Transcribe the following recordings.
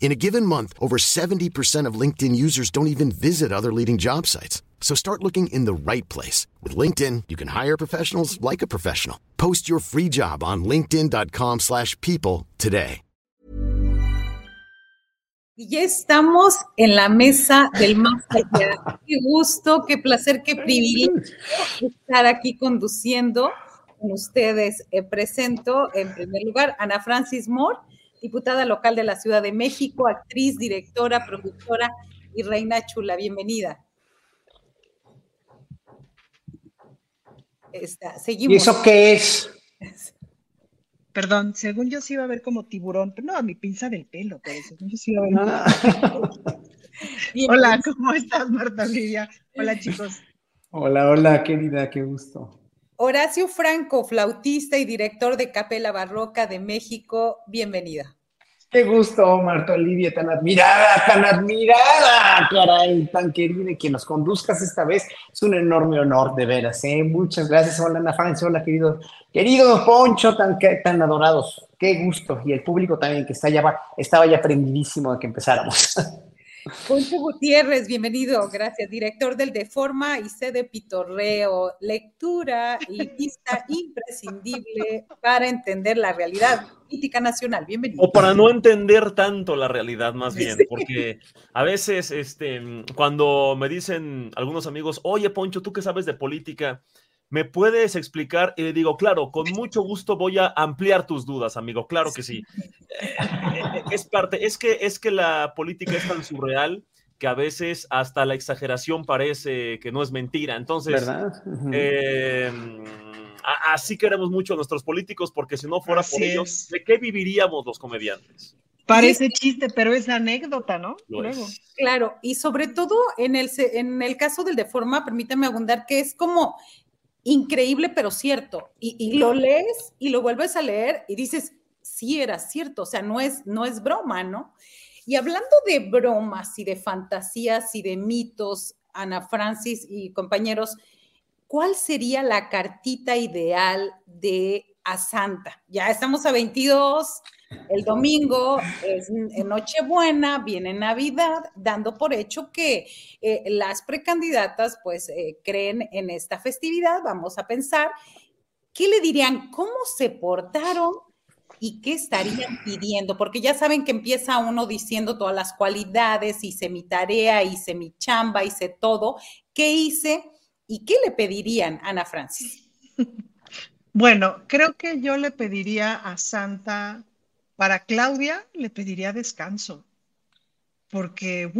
In a given month, over 70% of LinkedIn users don't even visit other leading job sites. So start looking in the right place. With LinkedIn, you can hire professionals like a professional. Post your free job on linkedin.com slash people today. Ya estamos en la mesa del allá. Qué gusto, qué placer, qué privilegio estar aquí conduciendo con ustedes. Eh, presento en primer lugar Ana Francis Moore diputada local de la Ciudad de México, actriz, directora, productora y reina chula. Bienvenida. Está, seguimos. ¿Y eso qué es? Perdón, según yo sí iba a ver como tiburón, pero no, mi pinza del pelo, pero según yo sí iba a ver. hola, ¿cómo estás, Marta Lidia? Hola, chicos. Hola, hola, querida, qué gusto. Horacio Franco, flautista y director de Capela Barroca de México, bienvenida. Qué gusto, Marta Olivia, tan admirada, tan admirada, caray, tan querida, y que nos conduzcas esta vez. Es un enorme honor, de veras, ¿eh? Muchas gracias. Hola, Ana Francia, hola, querido, querido Poncho, tan, tan adorados. Qué gusto. Y el público también, que está ya, estaba ya prendidísimo de que empezáramos. Poncho Gutiérrez, bienvenido, gracias, director del Deforma y sede Pitorreo, lectura y vista imprescindible para entender la realidad política nacional. Bienvenido. O para no entender tanto la realidad, más bien, porque a veces, este, cuando me dicen algunos amigos, oye, Poncho, ¿tú qué sabes de política? ¿Me puedes explicar? Y le digo, claro, con mucho gusto voy a ampliar tus dudas, amigo. Claro que sí. Es parte, es que, es que la política es tan surreal que a veces hasta la exageración parece que no es mentira. Entonces, em, así queremos mucho a nuestros políticos, porque si no fuera por ellos, ¿de qué viviríamos los comediantes? Parece chiste, pero es anécdota, ¿no? Claro, y sobre todo en el, en el caso del de forma, permítame abundar, que es como increíble, pero cierto. Y, lo lees y lo vuelves a leer y dices, sí era cierto, o sea, no es, no es broma, ¿no? Y hablando de bromas y de fantasías y de mitos, Ana Francis y compañeros, ¿cuál sería la cartita ideal de a Santa? Ya estamos a 22, el domingo es Nochebuena, viene Navidad, dando por hecho que eh, las precandidatas pues eh, creen en esta festividad. Vamos a pensar, ¿qué le dirían? ¿Cómo se portaron? ¿Y qué estarían pidiendo? Porque ya saben que empieza uno diciendo todas las cualidades, hice mi tarea, hice mi chamba, hice todo. ¿Qué hice? ¿Y qué le pedirían, Ana Francis? Bueno, creo que yo le pediría a Santa para Claudia le pediría descanso, porque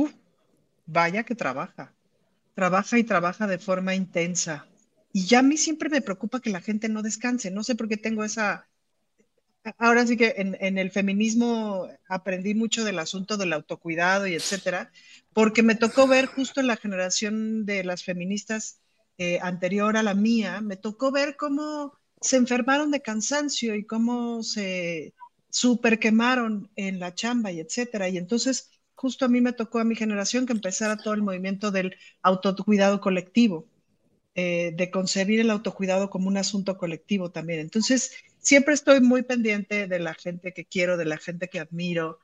vaya que trabaja, trabaja y trabaja de forma intensa. Y ya a mí siempre me preocupa que la gente no descanse, no sé por qué tengo esa... Ahora sí que en, el feminismo aprendí mucho del asunto del autocuidado y etcétera, porque me tocó ver justo en la generación de las feministas eh, anterior a la mía, me tocó ver cómo se enfermaron de cansancio y cómo se súper quemaron en la chamba y etcétera. Y entonces, justo a mí me tocó a mi generación que empezara todo el movimiento del autocuidado colectivo, eh, de concebir el autocuidado como un asunto colectivo también. Entonces, siempre estoy muy pendiente de la gente que quiero, de la gente que admiro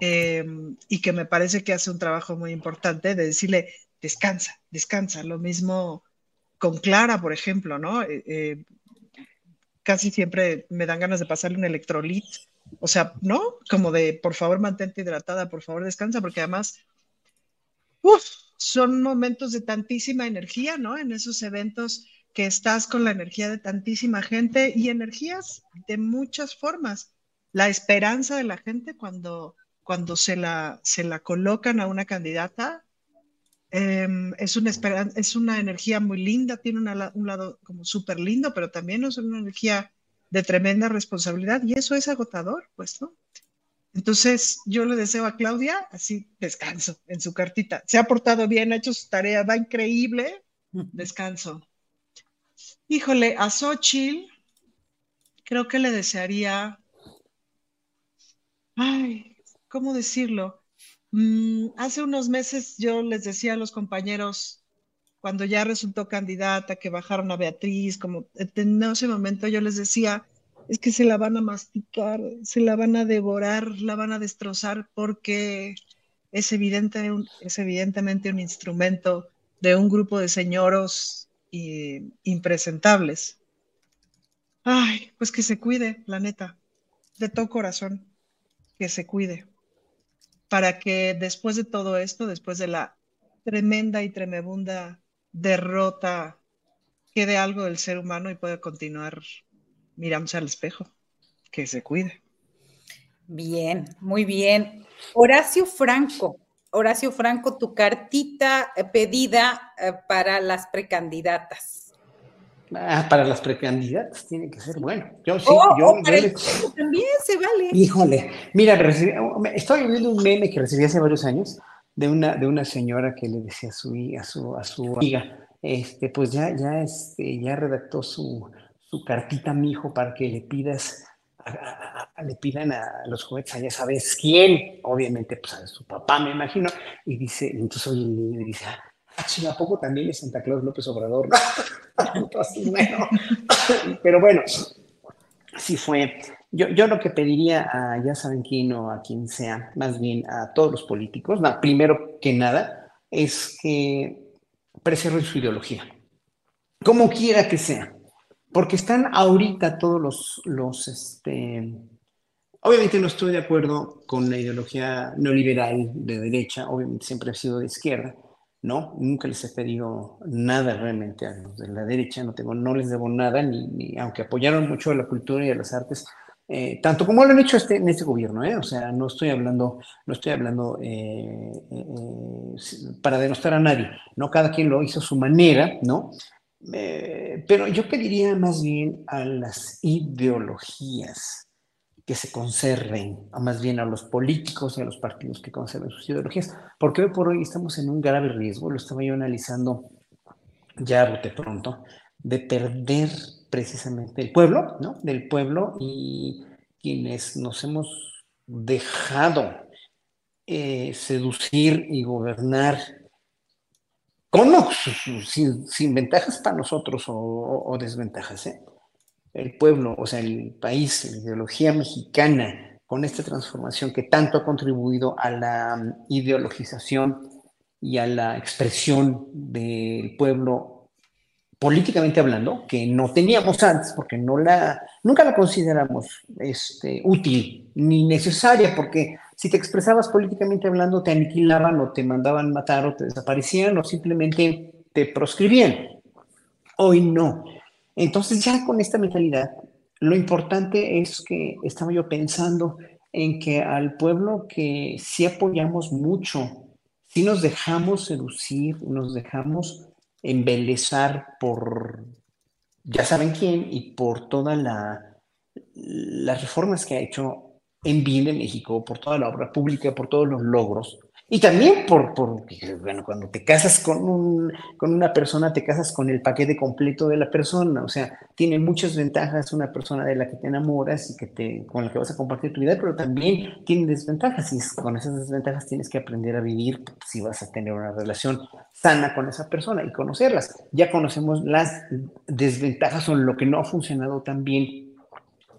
em, y que me parece que hace un trabajo muy importante de decirle, descansa, descansa. Lo mismo con Clara, por ejemplo, ¿no? Eh, eh, casi siempre me dan ganas de pasarle un electrolit, o sea, ¿no? Como de, por favor, mantente hidratada, por favor, descansa, porque además, uf, son momentos de tantísima energía, ¿no? En esos eventos que estás con la energía de tantísima gente y energías de muchas formas. La esperanza de la gente cuando, cuando se, la, se la colocan a una candidata em, es, una es una energía muy linda, tiene un lado como súper lindo, pero también es una energía de tremenda responsabilidad y eso es agotador, pues, ¿no? Entonces, yo le deseo a Claudia así descanso en su cartita. Se ha portado bien, ha hecho su tarea, va increíble. Descanso. Híjole, a Xochitl creo que le desearía, ay, ¿cómo decirlo? Mm, hace unos meses yo les decía a los compañeros, cuando ya resultó candidata, que bajaron a Beatriz, como en ese momento yo les decía, es que se la van a masticar, se la van a devorar, la van a destrozar porque es, evidente, es evidentemente un instrumento de un grupo de señoros impresentables. Ay, pues que se cuide, la neta, de todo corazón, que se cuide, para que después de todo esto, después de la tremenda y tremebunda derrota, quede algo del ser humano y pueda continuar mirándose al espejo, que se cuide. Bien, muy bien. Horacio Franco, Horacio Franco, tu cartita eh, pedida eh, para las precandidatas. Ah, para las precandidatas tiene que ser bueno. Yo sí, oh, yo, oh, también se vale. Híjole, mira, estoy viendo un meme que recibí hace varios años de una, de una señora que le decía a su, a su, a su amiga, este, pues ya, ya, este, ya redactó su, su cartita a mi hijo para que le pidas le pidan a los juguetes a ya sabes quién, obviamente pues a su papá me imagino, y dice, entonces oye el niño dice, ah, ¿a poco también es Santa Claus López Obrador? pero bueno, así fue. Yo, yo lo que pediría a ya saben quién o a quien sea, más bien a todos los políticos, no, primero que nada, es que preserven su ideología, como quiera que sea porque están ahorita todos los, los este, obviamente no estoy de acuerdo con la ideología neoliberal de derecha, obviamente siempre he sido de izquierda, ¿no? Nunca les he pedido nada realmente a los de la derecha, no, tengo, no les debo nada, ni, aunque apoyaron mucho a la cultura y a las artes, eh, tanto como lo han hecho este, en este gobierno, ¿eh? o sea, no estoy hablando, no estoy hablando eh, eh, para denostar a nadie, ¿no? Cada quien lo hizo a su manera, ¿no? Pero yo pediría más bien a las ideologías que se conserven, o más bien a los políticos y a los partidos que conserven sus ideologías, porque hoy por hoy estamos en un grave riesgo, lo estaba yo analizando ya de pronto, de perder precisamente el pueblo, ¿no? Del pueblo y quienes nos hemos dejado eh, seducir y gobernar ¿Cómo? Sin, ventajas para nosotros o, desventajas. ¿eh? El pueblo, o sea, el país, la ideología mexicana, con esta transformación que tanto ha contribuido a la um, ideologización y a la expresión del pueblo políticamente hablando, que no teníamos antes, porque no la, nunca la consideramos este, útil ni necesaria, porque si te expresabas políticamente hablando, te aniquilaban o te mandaban matar o te desaparecían o simplemente te proscribían. Hoy no. Entonces ya con esta mentalidad, lo importante es que estaba yo pensando en que al pueblo que sí apoyamos mucho, sí nos dejamos seducir, nos dejamos embelezar por ya saben quién y por todas la, las reformas que ha hecho en bien de México, por toda la obra pública, por todos los logros, y también por, por bueno, cuando te casas con, un, con una persona, te casas con el paquete completo de la persona, o sea, tiene muchas ventajas una persona de la que te enamoras y que te, con la que vas a compartir tu vida, pero también tiene desventajas, y con esas desventajas tienes que aprender a vivir si vas a tener una relación sana con esa persona y conocerlas. Ya conocemos las desventajas o lo que no ha funcionado tan bien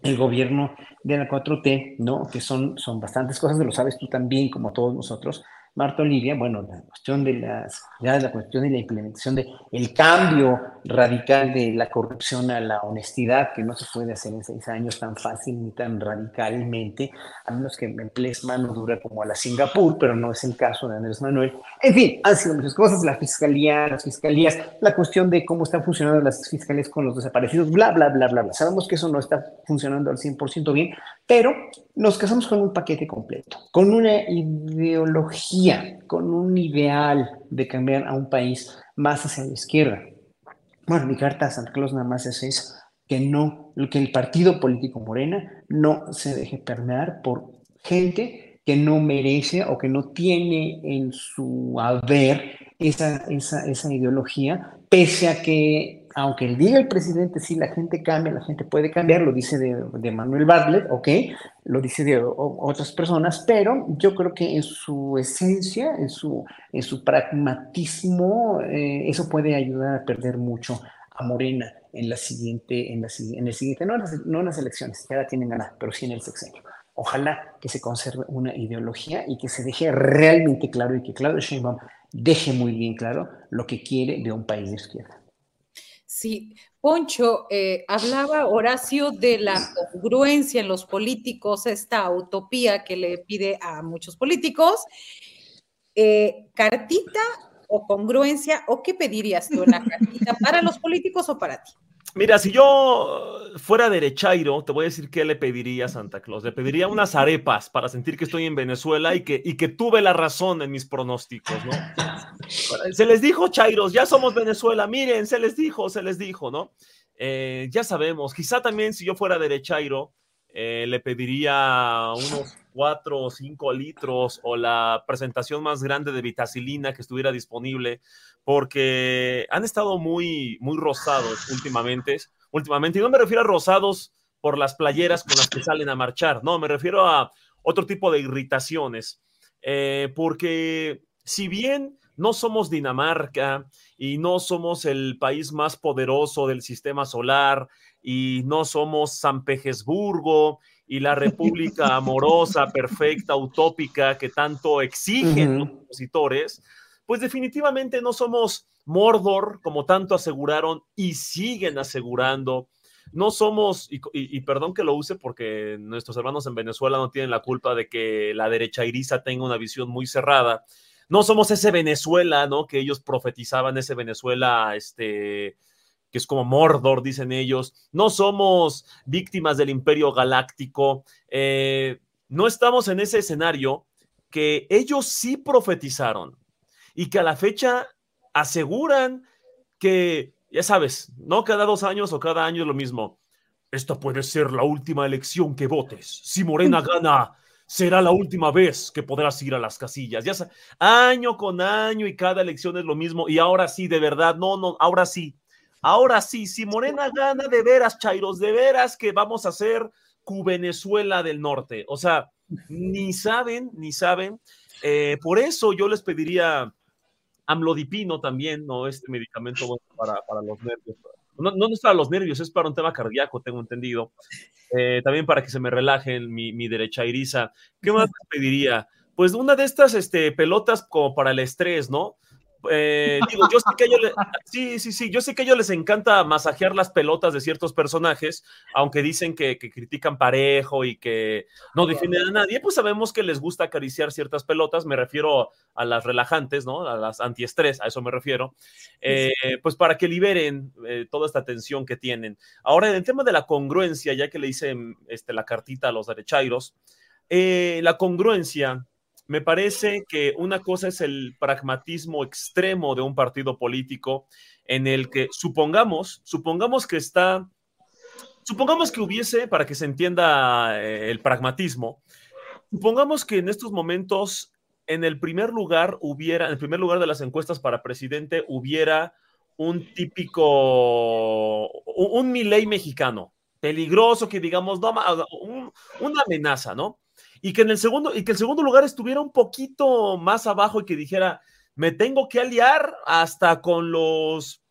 el gobierno de la 4T, ¿no? Que son, son bastantes cosas, lo sabes tú también, como todos nosotros, Marta Olivia, bueno, la cuestión de las, ya la cuestión de la implementación de el cambio radical de la corrupción a la honestidad, que no se puede hacer en seis años tan fácil ni tan radicalmente, a menos que emplees mano dura como a la Singapur, pero no es el caso de Andrés Manuel. En fin, han sido muchas cosas, la fiscalía, las fiscalías, la cuestión de cómo están funcionando las fiscalías con los desaparecidos, bla, bla, bla, bla, bla. Sabemos que eso no está funcionando al 100% bien, pero nos casamos con un paquete completo, con una ideología con un ideal de cambiar a un país más hacia la izquierda. Bueno, mi carta a Santa Claus nada más es eso, que no, que el partido político Morena no se deje permear por gente que no merece o que no tiene en su haber esa, esa, esa ideología, pese a que aunque diga el presidente, sí, la gente cambia, la gente puede cambiar, lo dice de, Manuel Bartlett, ok, lo dice de otras personas, pero yo creo que en su esencia, en su, en su pragmatismo, eh, eso puede ayudar a perder mucho a Morena en la siguiente, en, la, en el siguiente, no en, las, no en las elecciones, que ahora tienen ganas, pero sí en el sexenio. Ojalá que se conserve una ideología y que se deje realmente claro y que Claudio Sheinbaum deje muy bien claro lo que quiere de un país de izquierda. Sí, Poncho, eh, hablaba Horacio de la congruencia en los políticos, esta utopía que le pide a muchos políticos. Eh, ¿Cartita o congruencia? ¿O qué pedirías tú en la cartita para los políticos o para ti? Mira, si yo fuera derechairo, te voy a decir qué le pediría a Santa Claus. Le pediría unas arepas para sentir que estoy en Venezuela y que, y que tuve la razón en mis pronósticos, ¿no? Se les dijo, Chairos, ya somos Venezuela, miren, se les dijo, se les dijo, ¿no? Eh, ya sabemos, quizá también si yo fuera derechairo, eh, le pediría unos cuatro o cinco litros o la presentación más grande de vitacilina que estuviera disponible, porque han estado muy, muy rosados últimamente, últimamente, y no me refiero a rosados por las playeras con las que salen a marchar, no, me refiero a otro tipo de irritaciones, eh, porque si bien no somos Dinamarca y no somos el país más poderoso del sistema solar y no somos San Petersburgo y la república amorosa, perfecta, utópica que tanto exigen los opositores, pues definitivamente no somos Mordor, como tanto aseguraron y siguen asegurando. No somos, y, perdón que lo use porque nuestros hermanos en Venezuela no tienen la culpa de que la derecha iriza tenga una visión muy cerrada. No somos ese Venezuela, ¿no? Que ellos profetizaban, ese Venezuela, este, que es como Mordor, dicen ellos. No somos víctimas del imperio galáctico. Eh, no estamos en ese escenario que ellos sí profetizaron y que a la fecha aseguran que, ya sabes, no cada dos años o cada año es lo mismo. Esta puede ser la última elección que votes. Si Morena gana, será la última vez que podrás ir a las casillas. Ya año con año y cada elección es lo mismo. Y ahora sí, de verdad, no, no, ahora sí, Ahora sí, si Morena gana de veras, Chairos, de veras que vamos a hacer Venezuela del Norte. O sea, ni saben, ni saben. Eh, por eso yo les pediría amlodipino también, ¿no? Este medicamento para, los nervios. No, no, es para los nervios, es para un tema cardíaco, tengo entendido. Eh, también para que se me relajen mi, mi derecha iriza. ¿Qué más les pediría? Pues una de estas este, pelotas como para el estrés, ¿no? Eh, digo, yo sé que ellos sí, sí, sí, yo sé que a ellos les encanta masajear las pelotas de ciertos personajes, aunque dicen que, critican parejo y que no defienden a nadie, pues sabemos que les gusta acariciar ciertas pelotas, me refiero a las relajantes, ¿no? A las antiestrés, a eso me refiero, eh, pues para que liberen eh, toda esta tensión que tienen. Ahora, en el tema de la congruencia, ya que le hice este, la cartita a los derechairos, la congruencia me parece que una cosa es el pragmatismo extremo de un partido político en el que supongamos, supongamos que está, supongamos que hubiese, para que se entienda eh, el pragmatismo, supongamos que en estos momentos en el primer lugar hubiera, en el primer lugar de las encuestas para presidente hubiera un típico, un, un mexicano, peligroso, que digamos, no, una amenaza, ¿no? Y que en el segundo, y que el segundo lugar estuviera un poquito más abajo y que dijera, me tengo que aliar hasta con los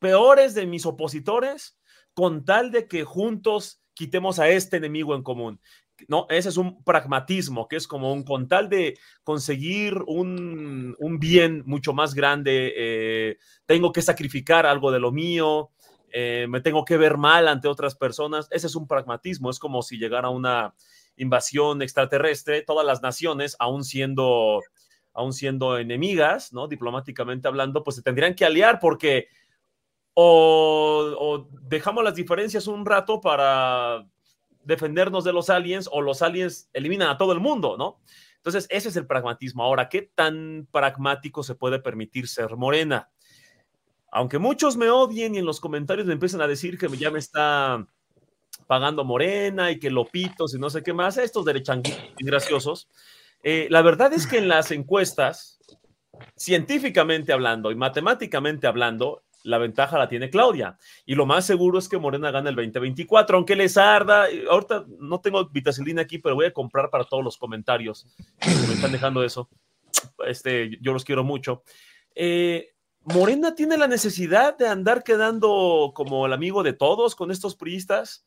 peores de mis opositores con tal de que juntos quitemos a este enemigo en común. ¿no? Ese es un pragmatismo, que es como un con tal de conseguir un, bien mucho más grande, eh, tengo que sacrificar algo de lo mío, eh, me tengo que ver mal ante otras personas. Ese es un pragmatismo, es como si llegara una invasión extraterrestre, todas las naciones, aún siendo, aún siendo enemigas, ¿no? Diplomáticamente hablando, pues se tendrían que aliar porque o dejamos las diferencias un rato para defendernos de los aliens o los aliens eliminan a todo el mundo, ¿no? Entonces, ese es el pragmatismo. Ahora, ¿qué tan pragmático se puede permitir ser morena? Aunque muchos me odien y en los comentarios me empiezan a decir que ya me está pagando morena y que lopitos y no sé qué más, estos derechanguitos graciosos. Eh, la verdad es que en las encuestas, científicamente hablando y matemáticamente hablando, la ventaja la tiene Claudia. Y lo más seguro es que Morena gane el 2024, aunque les arda. Ahorita no tengo vitacilina aquí, pero voy a comprar para todos los comentarios que me están dejando eso. Este, yo los quiero mucho. Eh, Morena tiene la necesidad de andar quedando como el amigo de todos con estos priistas.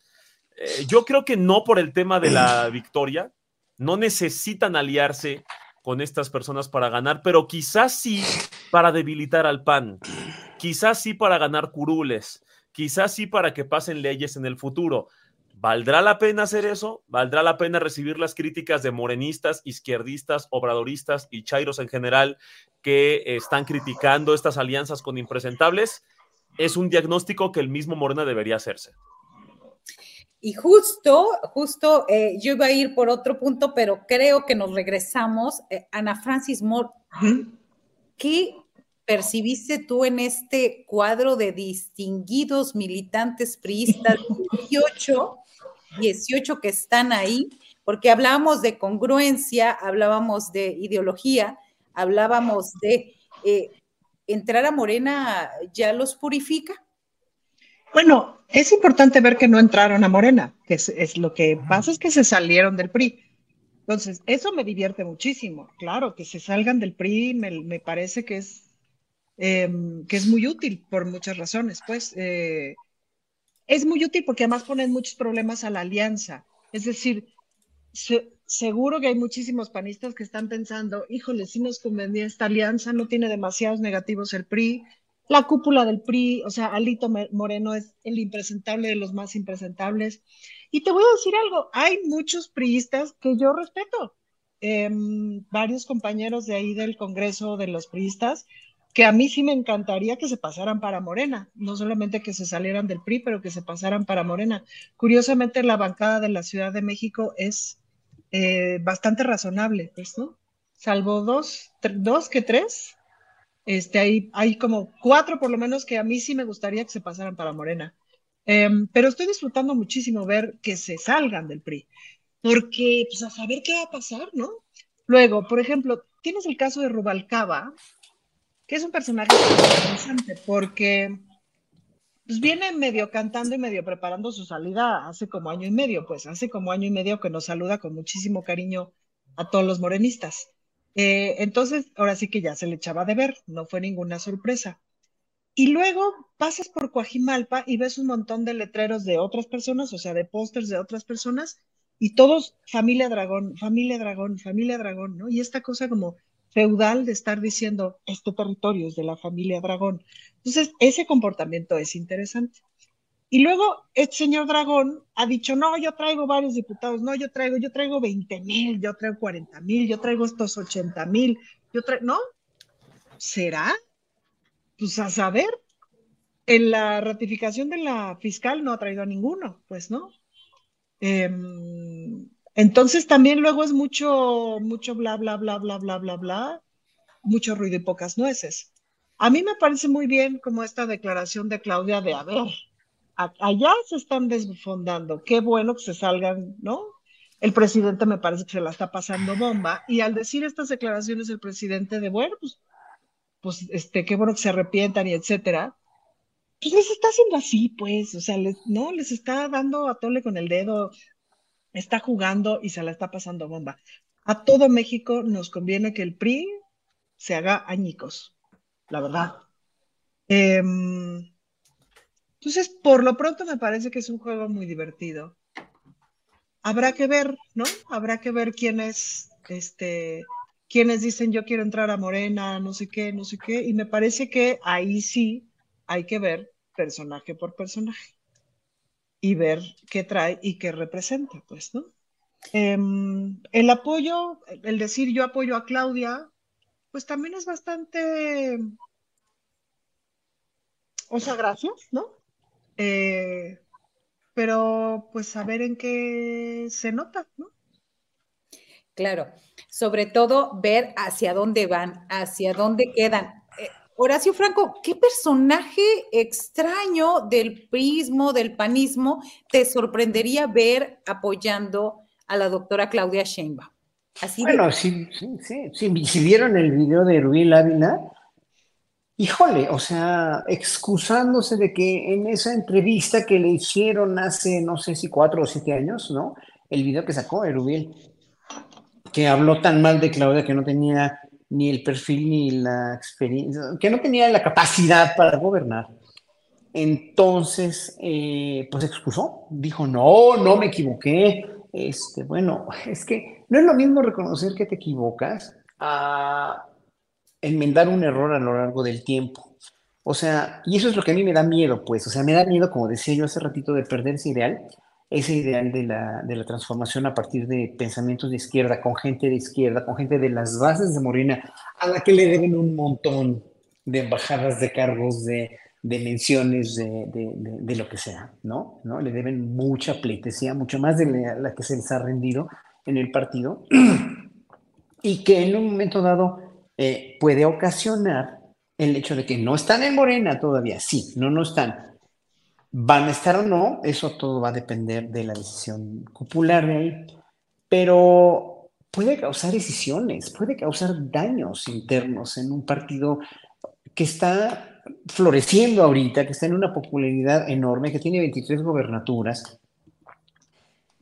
Eh, yo creo que no por el tema de la victoria. No necesitan aliarse con estas personas para ganar, pero quizás sí para debilitar al PAN. Quizás sí para ganar curules, quizás sí para que pasen leyes en el futuro. ¿Valdrá la pena hacer eso? ¿Valdrá la pena recibir las críticas de morenistas, izquierdistas, obradoristas y chairos en general que están criticando estas alianzas con impresentables? Es un diagnóstico que el mismo Morena debería hacerse. Y justo, justo, eh, yo iba a ir por otro punto, pero creo que nos regresamos. Eh, Ana Francis Moore, ¿qué percibiste tú en este cuadro de distinguidos militantes priistas, 18, 18 que están ahí? Porque hablábamos de congruencia, hablábamos de ideología, hablábamos de eh, entrar a Morena ya los purifica. Bueno, es importante ver que no entraron a Morena, que es, lo que pasa es que se salieron del PRI. Entonces, eso me divierte muchísimo. Claro, que se salgan del PRI me parece que es Em, que es muy útil por muchas razones, pues. Eh, es muy útil porque además ponen muchos problemas a la alianza. Es decir, seguro que hay muchísimos panistas que están pensando, híjole, si nos convenía esta alianza, no tiene demasiados negativos el PRI, la cúpula del PRI, o sea, Alito Moreno es el impresentable de los más impresentables. Y te voy a decir algo, hay muchos priistas que yo respeto. Em, varios compañeros de ahí del Congreso de los priistas que a mí sí me encantaría que se pasaran para Morena, no solamente que se salieran del PRI, pero que se pasaran para Morena. Curiosamente, la bancada de la Ciudad de México es eh, bastante razonable, pues, ¿no? Salvo dos, dos que tres, este, hay, hay como cuatro por lo menos que a mí sí me gustaría que se pasaran para Morena. Em, pero estoy disfrutando muchísimo ver que se salgan del PRI, porque pues a saber qué va a pasar, ¿no? Luego, por ejemplo, tienes el caso de Rubalcaba, que es un personaje interesante porque pues viene medio cantando y medio preparando su salida hace como año y medio, pues hace como año y medio que nos saluda con muchísimo cariño a todos los morenistas. Eh, entonces, ahora sí que ya se le echaba de ver, no fue ninguna sorpresa. Y luego pasas por Coajimalpa y ves un montón de letreros de otras personas, o sea, de pósters de otras personas, y todos familia dragón, familia dragón, familia dragón, ¿no? Y esta cosa como feudal de estar diciendo, este territorio es de la familia Dragón. Entonces, ese comportamiento es interesante. Y luego el señor Dragón ha dicho, no, yo traigo varios diputados, no, yo traigo, yo traigo 20 mil, yo traigo 40 mil, yo traigo estos 80 mil, yo traigo, ¿no? ¿Será? Pues a saber, en la ratificación de la fiscal no ha traído a ninguno, pues, ¿no? Eh, entonces también luego es mucho, mucho bla, bla, bla, bla, bla, bla, bla, mucho ruido y pocas nueces. A mí me parece muy bien como esta declaración de Claudia de, a ver, allá se están desfondando, qué bueno que se salgan, ¿no? El presidente me parece que se la está pasando bomba y al decir estas declaraciones el presidente de, bueno, pues, pues este, qué bueno que se arrepientan y etcétera, pues les está haciendo así, pues, o sea, les, no, les está dando a tole con el dedo, está jugando y se la está pasando bomba. A todo México nos conviene que el PRI se haga añicos, la verdad. Em, entonces, por lo pronto me parece que es un juego muy divertido. habrá que ver, ¿no? Habrá que ver quiénes, este, quienes dicen yo quiero entrar a Morena, no sé qué, no sé qué, y me parece que ahí sí hay que ver personaje por personaje y ver qué trae y qué representa, pues, ¿no? Em, el apoyo, el decir yo apoyo a Claudia, pues también es bastante, o sea, gracias, ¿no? Eh, pero pues saber en qué se nota, ¿no? Claro, sobre todo ver hacia dónde van, hacia dónde quedan. Eh, Horacio Franco, ¿qué personaje extraño del prismo, del panismo, te sorprendería ver apoyando a la doctora Claudia Sheinbaum? Así bueno, sí, sí, sí, si vieron el video de Ruiz Ávila, híjole, o sea, excusándose de que en esa entrevista que le hicieron hace, no sé si cuatro o siete años, ¿no? El video que sacó Erubiel, que habló tan mal de Claudia que no tenía ni el perfil ni la experiencia, que no tenía la capacidad para gobernar. Entonces, eh, pues excusó, dijo, no, no me equivoqué. Este, bueno, es que no es lo mismo reconocer que te equivocas a enmendar un error a lo largo del tiempo. O sea, y eso es lo que a mí me da miedo, pues, o sea, me da miedo, como decía yo hace ratito, de perder ese ideal, ese ideal de la, de la transformación a partir de pensamientos de izquierda, con gente de izquierda, con gente de las bases de Morena, a la que le deben un montón de embajadas, de cargos, de, de menciones, de, de, de, lo que sea, ¿no? ¿no? Le deben mucha pleitesía, mucho más de la, que se les ha rendido en el partido, y que en un momento dado eh, puede ocasionar el hecho de que no están en Morena todavía, sí, no, no están, ¿Van a estar o no? Eso todo va a depender de la decisión popular de ahí. Pero puede causar decisiones, puede causar daños internos en un partido que está floreciendo ahorita, que está en una popularidad enorme, que tiene 23 gobernaturas,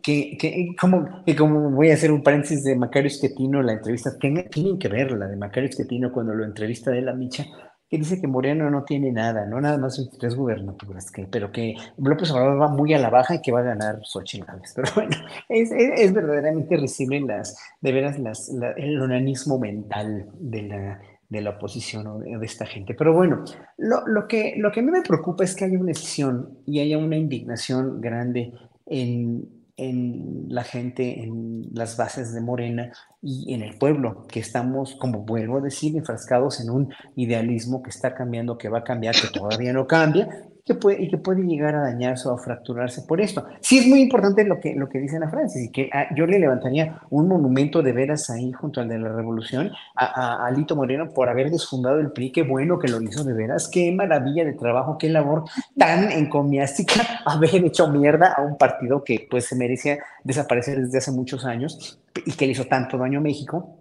que, que, como, como voy a hacer un paréntesis de Macario Esquetino, la entrevista, tienen, tienen que verla de Macario Esquetino cuando lo entrevista de la Micha, que dice que Moreno no tiene nada, no nada más 23 gubernaturas, que, pero que López Obrador va muy a la baja y que va a ganar Xochitl Pero bueno, es, es, verdaderamente risible las, de veras las, el onanismo mental de la, de la oposición o de, esta gente. Pero bueno, lo, lo, que, lo que a mí me preocupa es que haya una decisión y haya una indignación grande en, en la gente, en las bases de Morena y en el pueblo, que estamos, como vuelvo a decir, enfrascados en un idealismo que está cambiando, que va a cambiar, que todavía no cambia, que puede, y que puede llegar a dañarse o a fracturarse por esto. Sí es muy importante lo que, lo que dice Ana Francis, y que ah, yo le levantaría un monumento de veras ahí junto al de la Revolución a, a, Lito Moreno por haber desfundado el PRI, qué bueno que lo hizo de veras, qué maravilla de trabajo, qué labor tan encomiástica haber hecho mierda a un partido que pues se merecía desaparecer desde hace muchos años y que le hizo tanto daño a México,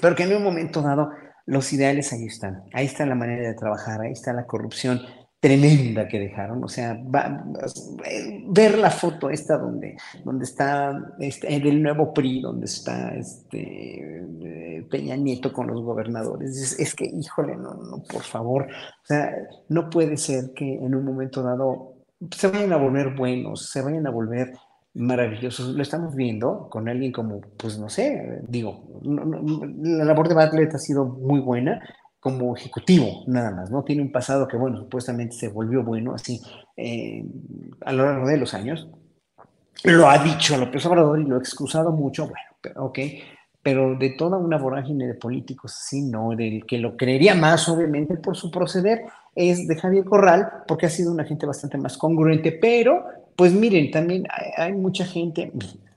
pero que en un momento dado los ideales ahí están, ahí está la manera de trabajar, ahí está la corrupción, tremenda que dejaron, o sea, ver la foto esta donde, donde está este, el nuevo PRI, donde está este eh, Peña Nieto con los gobernadores, es, que, híjole, no, no, por favor, o sea, no puede ser que en un momento dado se vayan a volver buenos, se vayan a volver maravillosos. Lo estamos viendo con alguien como, pues no sé, digo, la labor de Bartlett ha sido muy buena, como ejecutivo, nada más, ¿no? Tiene un pasado que, bueno, supuestamente se volvió bueno así eh, a lo largo de los años. Lo ha dicho López Obrador y lo ha excusado mucho, bueno, pero, ok, pero de toda una vorágine de políticos, sí, no, del que lo creería más, obviamente, por su proceder, es de Javier Corral, porque ha sido una gente bastante más congruente, pero, pues miren, también hay, mucha gente,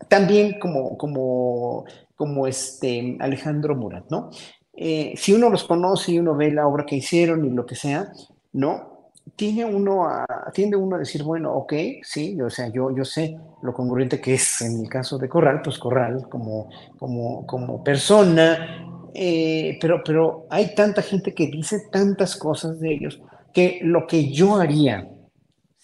también como, como, como este Alejandro Murat, ¿no? Eh, si uno los conoce y uno ve la obra que hicieron y lo que sea, ¿no? Tiene uno a, tiende uno a decir, bueno, ok, sí, o sea, yo, yo sé lo congruente que es en el caso de Corral, pues Corral como, como, como persona, eh, pero, pero hay tanta gente que dice tantas cosas de ellos que lo que yo haría,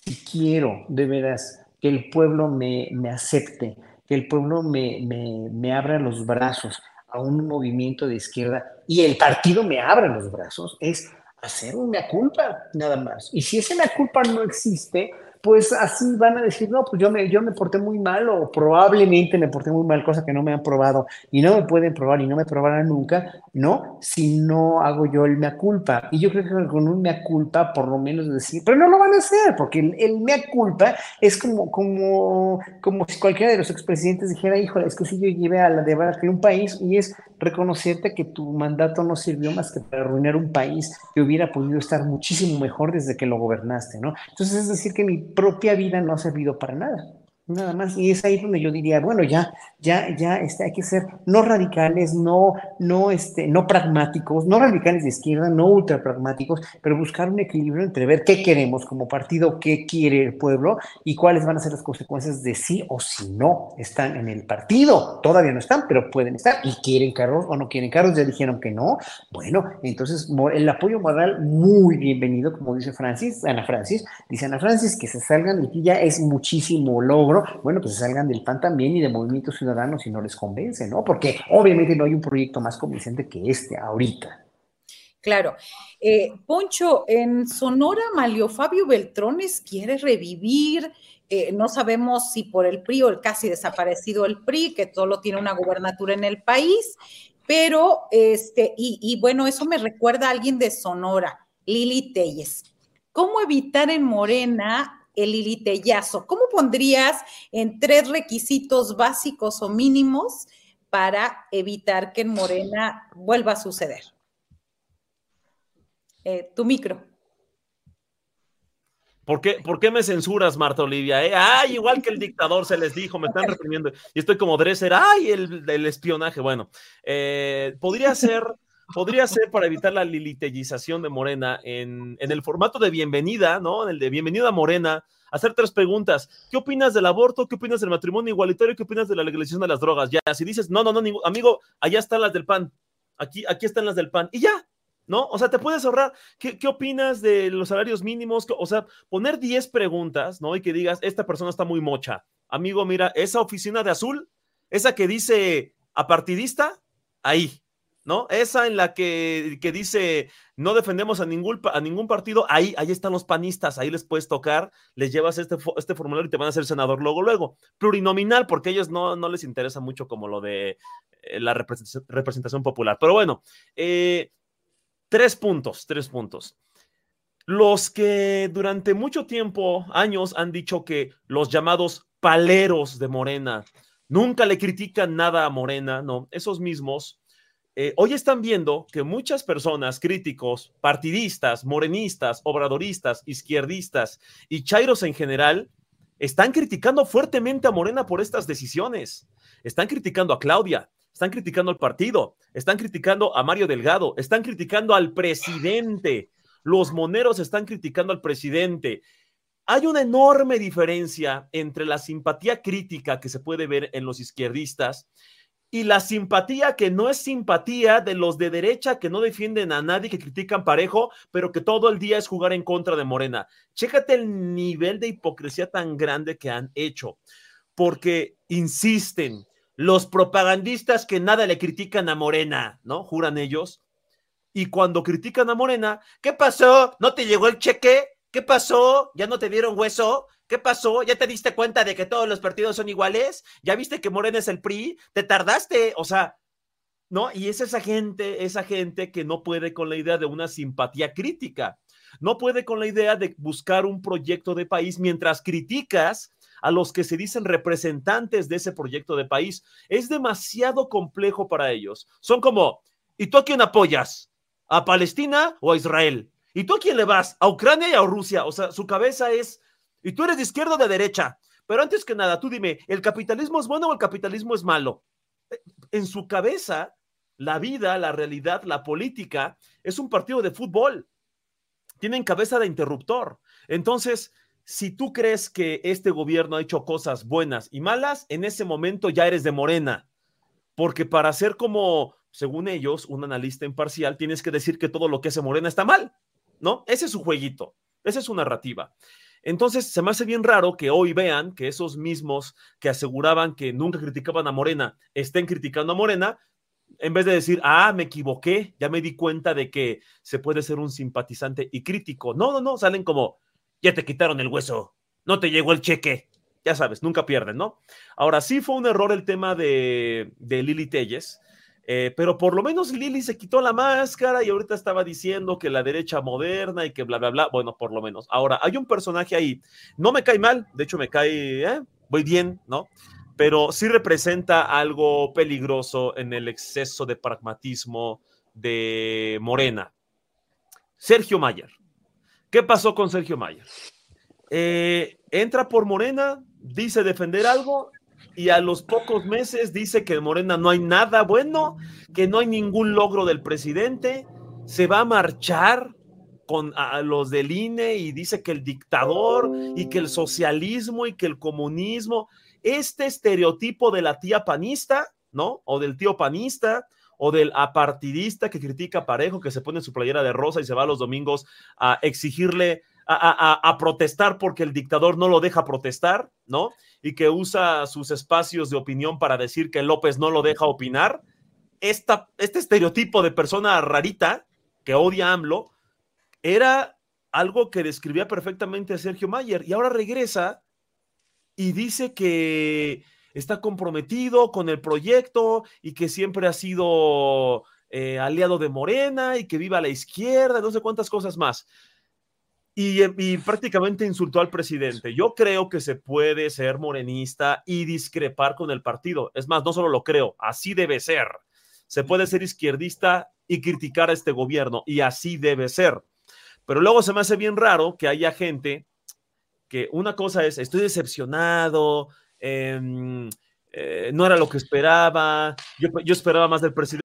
si quiero de veras que el pueblo me, me acepte, que el pueblo me, me, me abra los brazos, a un movimiento de izquierda y el partido me abre los brazos, es hacer una culpa, nada más. Y si esa culpa no existe, pues así van a decir, no, pues yo me, yo me porté muy mal o probablemente me porté muy mal, cosa que no me han probado y no me pueden probar y no me probarán nunca, ¿no? Si no hago yo el mea culpa. Y yo creo que con un mea culpa, por lo menos decir, pero no lo van a hacer, porque el, mea culpa es como, como, como si cualquiera de los expresidentes dijera, híjole, es que si yo llevé a la de un país y es reconocerte que tu mandato no sirvió más que para arruinar un país que hubiera podido estar muchísimo mejor desde que lo gobernaste, ¿no? Entonces es decir que mi propia vida no ha servido para nada. Nada más. Y es ahí donde yo diría, bueno, ya, ya, ya, este, hay que ser no radicales, no, no, este, no pragmáticos, no radicales de izquierda, no ultra pragmáticos, pero buscar un equilibrio entre ver qué queremos como partido, qué quiere el pueblo y cuáles van a ser las consecuencias de sí o si no están en el partido. Todavía no están, pero pueden estar. Y quieren carros o no quieren carros, ya dijeron que no. Bueno, entonces el apoyo moral muy bienvenido, como dice Francis, Ana Francis, dice Ana Francis, que se salgan de aquí ya es muchísimo logro bueno, pues salgan del PAN también y de Movimiento Ciudadano si no les convence, ¿no? Porque obviamente no hay un proyecto más convincente que este ahorita. Claro. Eh, Poncho, en Sonora, Malio Fabio Beltrones quiere revivir, eh, no sabemos si por el PRI o el casi desaparecido el PRI, que solo tiene una gubernatura en el país, pero, este, y, y bueno, eso me recuerda a alguien de Sonora, Lili Telles. ¿Cómo evitar en Morena el ilitellazo. ¿Cómo pondrías en tres requisitos básicos o mínimos para evitar que en Morena vuelva a suceder? Eh, tu micro. ¿Por qué, ¿Por qué, me censuras, Marta Olivia? Eh? Ay, igual que el dictador se les dijo, me están reprimiendo. Y estoy como Dresser, ay, el, espionaje. Bueno, eh, podría ser podría ser para evitar la lilitellización de Morena en, el formato de bienvenida, ¿no? En el de bienvenida Morena, hacer tres preguntas. ¿Qué opinas del aborto? ¿Qué opinas del matrimonio igualitario? ¿Qué opinas de la legalización de las drogas? Ya, si dices, no, no, no, amigo, allá están las del PAN. Aquí, aquí están las del PAN. Y ya, ¿no? O sea, te puedes ahorrar. ¿Qué, qué opinas de los salarios mínimos? O sea, poner 10 preguntas, ¿no? Y que digas, esta persona está muy mocha. Amigo, mira, esa oficina de azul, esa que dice apartidista, ahí, ¿no? Esa en la que, dice no defendemos a ningún, a ningún partido, ahí, ahí están los panistas, ahí les puedes tocar, les llevas este, este formulario y te van a ser senador luego, luego. Plurinominal, porque a ellos no, no les interesa mucho como lo de eh, la representación, popular. Pero bueno, eh, tres puntos, tres puntos. Los que durante mucho tiempo, años, han dicho que los llamados paleros de Morena nunca le critican nada a Morena, no, esos mismos eh, hoy están viendo que muchas personas, críticos, partidistas, morenistas, obradoristas, izquierdistas y chairos en general, están criticando fuertemente a Morena por estas decisiones. Están criticando a Claudia, están criticando al partido, están criticando a Mario Delgado, están criticando al presidente. Los moneros están criticando al presidente. Hay una enorme diferencia entre la simpatía crítica que se puede ver en los izquierdistas y la simpatía que no es simpatía de los de derecha que no defienden a nadie, que critican parejo, pero que todo el día es jugar en contra de Morena. Chécate el nivel de hipocresía tan grande que han hecho, porque insisten, los propagandistas que nada le critican a Morena, ¿no? Juran ellos. Y cuando critican a Morena, ¿qué pasó? ¿No te llegó el cheque? ¿Qué pasó? ¿Ya no te dieron hueso? ¿Qué pasó? ¿Ya te diste cuenta de que todos los partidos son iguales? ¿Ya viste que Morena es el PRI? ¿Te tardaste? O sea, ¿no? Y es esa gente, esa gente que no puede con la idea de una simpatía crítica. No puede con la idea de buscar un proyecto de país mientras criticas a los que se dicen representantes de ese proyecto de país. Es demasiado complejo para ellos. Son como, ¿y tú a quién apoyas? ¿A Palestina o a Israel? ¿Y tú a quién le vas? ¿A Ucrania y a Rusia? O sea, su cabeza es y tú eres de izquierda o de derecha. Pero antes que nada, tú dime, ¿el capitalismo es bueno o el capitalismo es malo? Eh, en su cabeza, la vida, la realidad, la política es un partido de fútbol. Tienen cabeza de interruptor. Entonces, si tú crees que este gobierno ha hecho cosas buenas y malas, en ese momento ya eres de Morena. Porque para ser como, según ellos, un analista imparcial, tienes que decir que todo lo que hace Morena está mal, ¿no? Ese es su jueguito, esa es su narrativa. Entonces, se me hace bien raro que hoy vean que esos mismos que aseguraban que nunca criticaban a Morena estén criticando a Morena, en vez de decir, ah, me equivoqué, ya me di cuenta de que se puede ser un simpatizante y crítico. No, no, no, salen como, ya te quitaron el hueso, no te llegó el cheque. Ya sabes, nunca pierden, ¿no? Ahora sí fue un error el tema de, de Lili Telles, eh, pero por lo menos Lili se quitó la máscara y ahorita estaba diciendo que la derecha moderna y que bla, bla, bla. Bueno, por lo menos. Ahora, hay un personaje ahí, no me cae mal, de hecho me cae, eh, voy bien, ¿no? Pero sí representa algo peligroso en el exceso de pragmatismo de Morena. Sergio Mayer. ¿Qué pasó con Sergio Mayer? Eh, entra por Morena, dice defender algo y a los pocos meses dice que en Morena no hay nada bueno, que no hay ningún logro del presidente, se va a marchar con a los del INE y dice que el dictador y que el socialismo y que el comunismo, este estereotipo de la tía panista, ¿no? O del tío panista o del apartidista que critica parejo, que se pone su playera de rosa y se va los domingos a exigirle, a, protestar porque el dictador no lo deja protestar, ¿no? Y que usa sus espacios de opinión para decir que López no lo deja opinar. Esta, este estereotipo de persona rarita que odia a AMLO era algo que describía perfectamente a Sergio Mayer y ahora regresa y dice que está comprometido con el proyecto y que siempre ha sido eh, aliado de Morena y que viva a la izquierda, no sé cuántas cosas más. Y, y, prácticamente insultó al presidente. Yo creo que se puede ser morenista y discrepar con el partido. Es más, no solo lo creo, así debe ser. Se puede ser izquierdista y criticar a este gobierno y así debe ser. Pero luego se me hace bien raro que haya gente que una cosa es, estoy decepcionado, eh, eh, no era lo que esperaba, yo, yo esperaba más del presidente.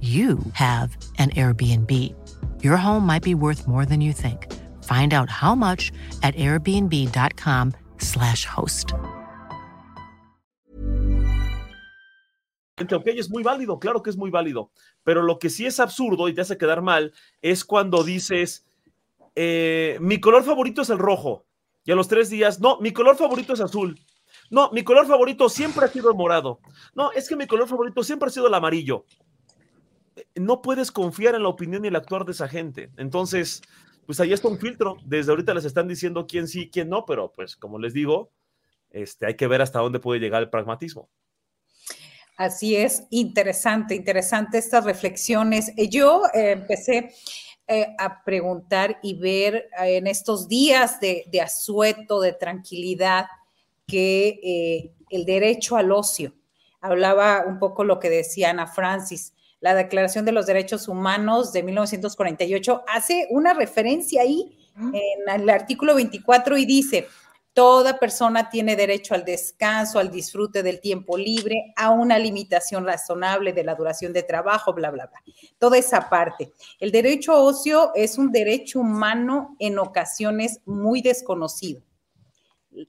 you have an Airbnb. Your home might be worth more than you think. Find out how much at airbnb.com/slash host. Ok, es muy válido, claro que es muy válido. Pero lo que sí es absurdo y te hace quedar mal es cuando dices: eh, Mi color favorito es el rojo. Y a los tres días, no, mi color favorito es azul. No, mi color favorito siempre ha sido el morado. No, es que mi color favorito siempre ha sido el amarillo no puedes confiar en la opinión y el actuar de esa gente. Entonces, pues ahí está un filtro. Desde ahorita les están diciendo quién sí, quién no, pero pues como les digo, este, hay que ver hasta dónde puede llegar el pragmatismo. Así es, interesante, interesante estas reflexiones. Eh, yo eh, empecé eh, a preguntar y ver en estos días de, de asueto, de tranquilidad, que el derecho al ocio, hablaba un poco lo que decía Ana Francis, la Declaración de los Derechos Humanos de 1948, hace una referencia ahí en el artículo 24 y dice, toda persona tiene derecho al descanso, al disfrute del tiempo libre, a una limitación razonable de la duración de trabajo, bla, bla, bla. Toda esa parte. El derecho a ocio es un derecho humano en ocasiones muy desconocido.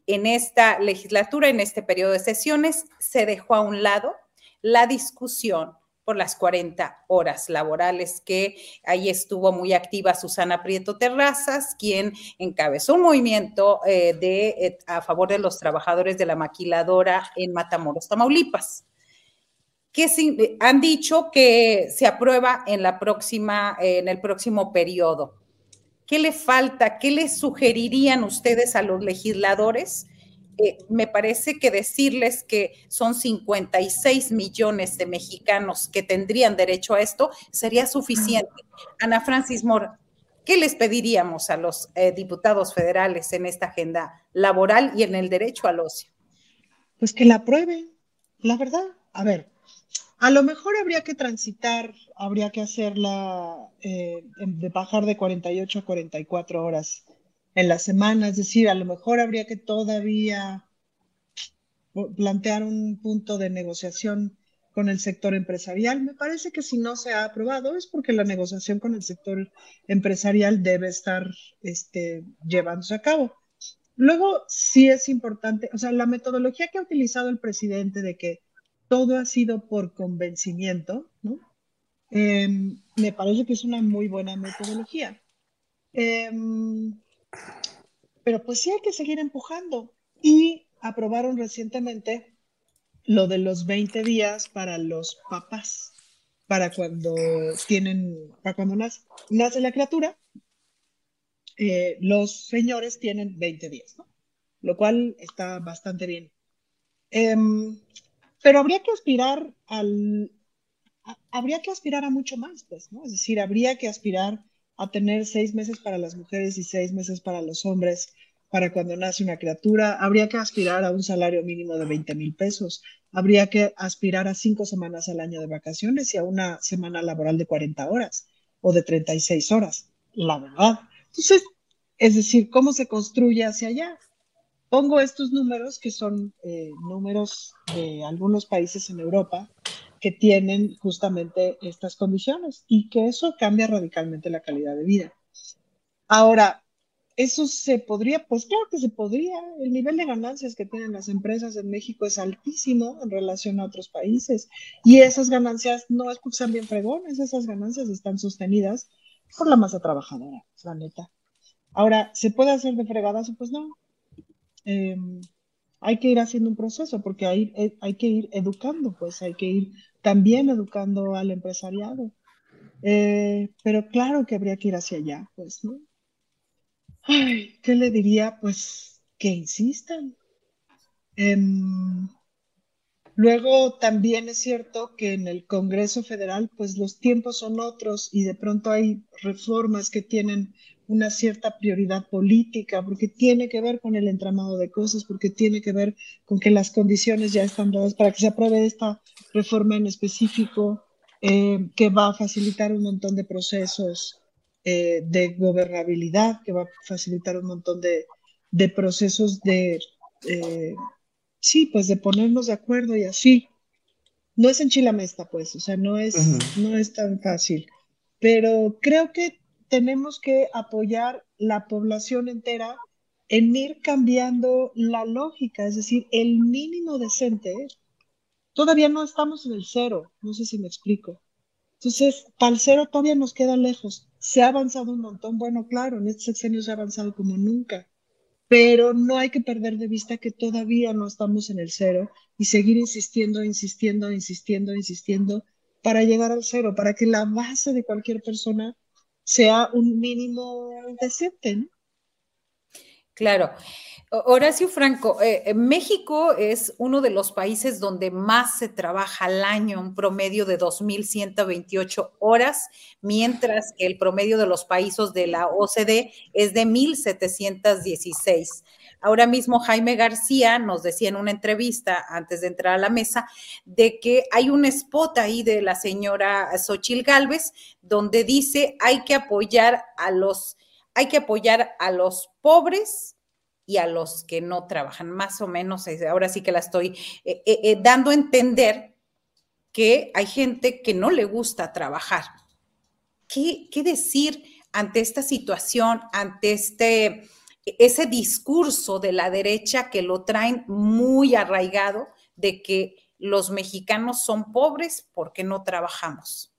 En esta legislatura, en este periodo de sesiones, se dejó a un lado la discusión por las 40 horas laborales, que ahí estuvo muy activa Susana Prieto Terrazas, quien encabezó un movimiento eh, de, eh, a favor de los trabajadores de la maquiladora en Matamoros, Tamaulipas que han dicho que se aprueba en la próxima, en el próximo periodo. ¿Qué le falta? ¿Qué le sugerirían ustedes a los legisladores eh, me parece que decirles que son 56 millones de mexicanos que tendrían derecho a esto sería suficiente. Ana Francis Moore, ¿qué les pediríamos a los eh, diputados federales en esta agenda laboral y en el derecho al ocio? Pues que la aprueben, la verdad. A ver, a lo mejor habría que transitar, habría que hacerla eh, de bajar de 48 a 44 horas en la semana, es decir, a lo mejor habría que todavía plantear un punto de negociación con el sector empresarial. Me parece que si no se ha aprobado es porque la negociación con el sector empresarial debe estar este, llevándose a cabo. Luego, sí es importante, o sea, la metodología que ha utilizado el presidente de que todo ha sido por convencimiento, ¿no? Em, me parece que es una muy buena metodología. Em, pero pues sí hay que seguir empujando. Y aprobaron recientemente lo de los 20 días para los papás, para cuando tienen, para cuando nace, la criatura, eh, los señores tienen 20 días. Lo cual está bastante bien. Em, pero habría que aspirar al, habría que aspirar a mucho más, pues, ¿no? Es decir, habría que aspirar a tener seis meses para las mujeres y seis meses para los hombres para cuando nace una criatura. Habría que aspirar a un salario mínimo de 20 mil pesos. Habría que aspirar a cinco semanas al año de vacaciones y a una semana laboral de 40 horas o de 36 horas, la verdad. Entonces, es decir, ¿cómo se construye hacia allá? Pongo estos números que son eh, números de algunos países en Europa que tienen justamente estas condiciones y que eso cambia radicalmente la calidad de vida. Ahora, eso se podría, pues claro que se podría. El nivel de ganancias que tienen las empresas en México es altísimo en relación a otros países. Y esas ganancias no es porque sean bien fregones, esas ganancias están sostenidas por la masa trabajadora, la neta. Ahora, ¿se puede hacer de fregadas? Pues no. Em, hay que ir haciendo un proceso porque hay, eh, hay que ir educando, pues hay que ir también educando al empresariado. Eh, pero claro que habría que ir hacia allá, pues, ¿no? Ay, ¿qué le diría? Pues que insistan. Em, luego también es cierto que en el Congreso Federal, pues los tiempos son otros y de pronto hay reformas que tienen una cierta prioridad política, porque tiene que ver con el entramado de cosas, porque tiene que ver con que las condiciones ya están dadas para que se apruebe esta reforma en específico, eh, que va a facilitar un montón de procesos eh, de gobernabilidad, que va a facilitar un montón de, procesos de, eh, sí, pues de ponernos de acuerdo y así. No es en Chilamesta, pues, o sea, no es, no es tan fácil, pero creo que tenemos que apoyar la población entera en ir cambiando la lógica, es decir, el mínimo decente. Todavía no estamos en el cero, no sé si me explico. Entonces, para el cero todavía nos queda lejos. Se ha avanzado un montón, bueno, claro, en este sexenio se ha avanzado como nunca, pero no hay que perder de vista que todavía no estamos en el cero y seguir insistiendo, insistiendo, insistiendo, insistiendo para llegar al cero, para que la base de cualquier persona sea un mínimo decente, ¿no? Claro. Horacio Franco, eh, México es uno de los países donde más se trabaja al año, un promedio de 2.128 horas, mientras que el promedio de los países de la OCDE es de 1.716. Ahora mismo Jaime García nos decía en una entrevista antes de entrar a la mesa de que hay un spot ahí de la señora Xochil Gálvez donde dice hay que apoyar a los, hay que apoyar a los pobres y a los que no trabajan. Más o menos, ahora sí que la estoy eh, eh, eh, dando a entender que hay gente que no le gusta trabajar. ¿Qué, ¿Qué decir ante esta situación, ante este ese discurso de la derecha que lo traen muy arraigado de que los mexicanos son pobres porque no trabajamos.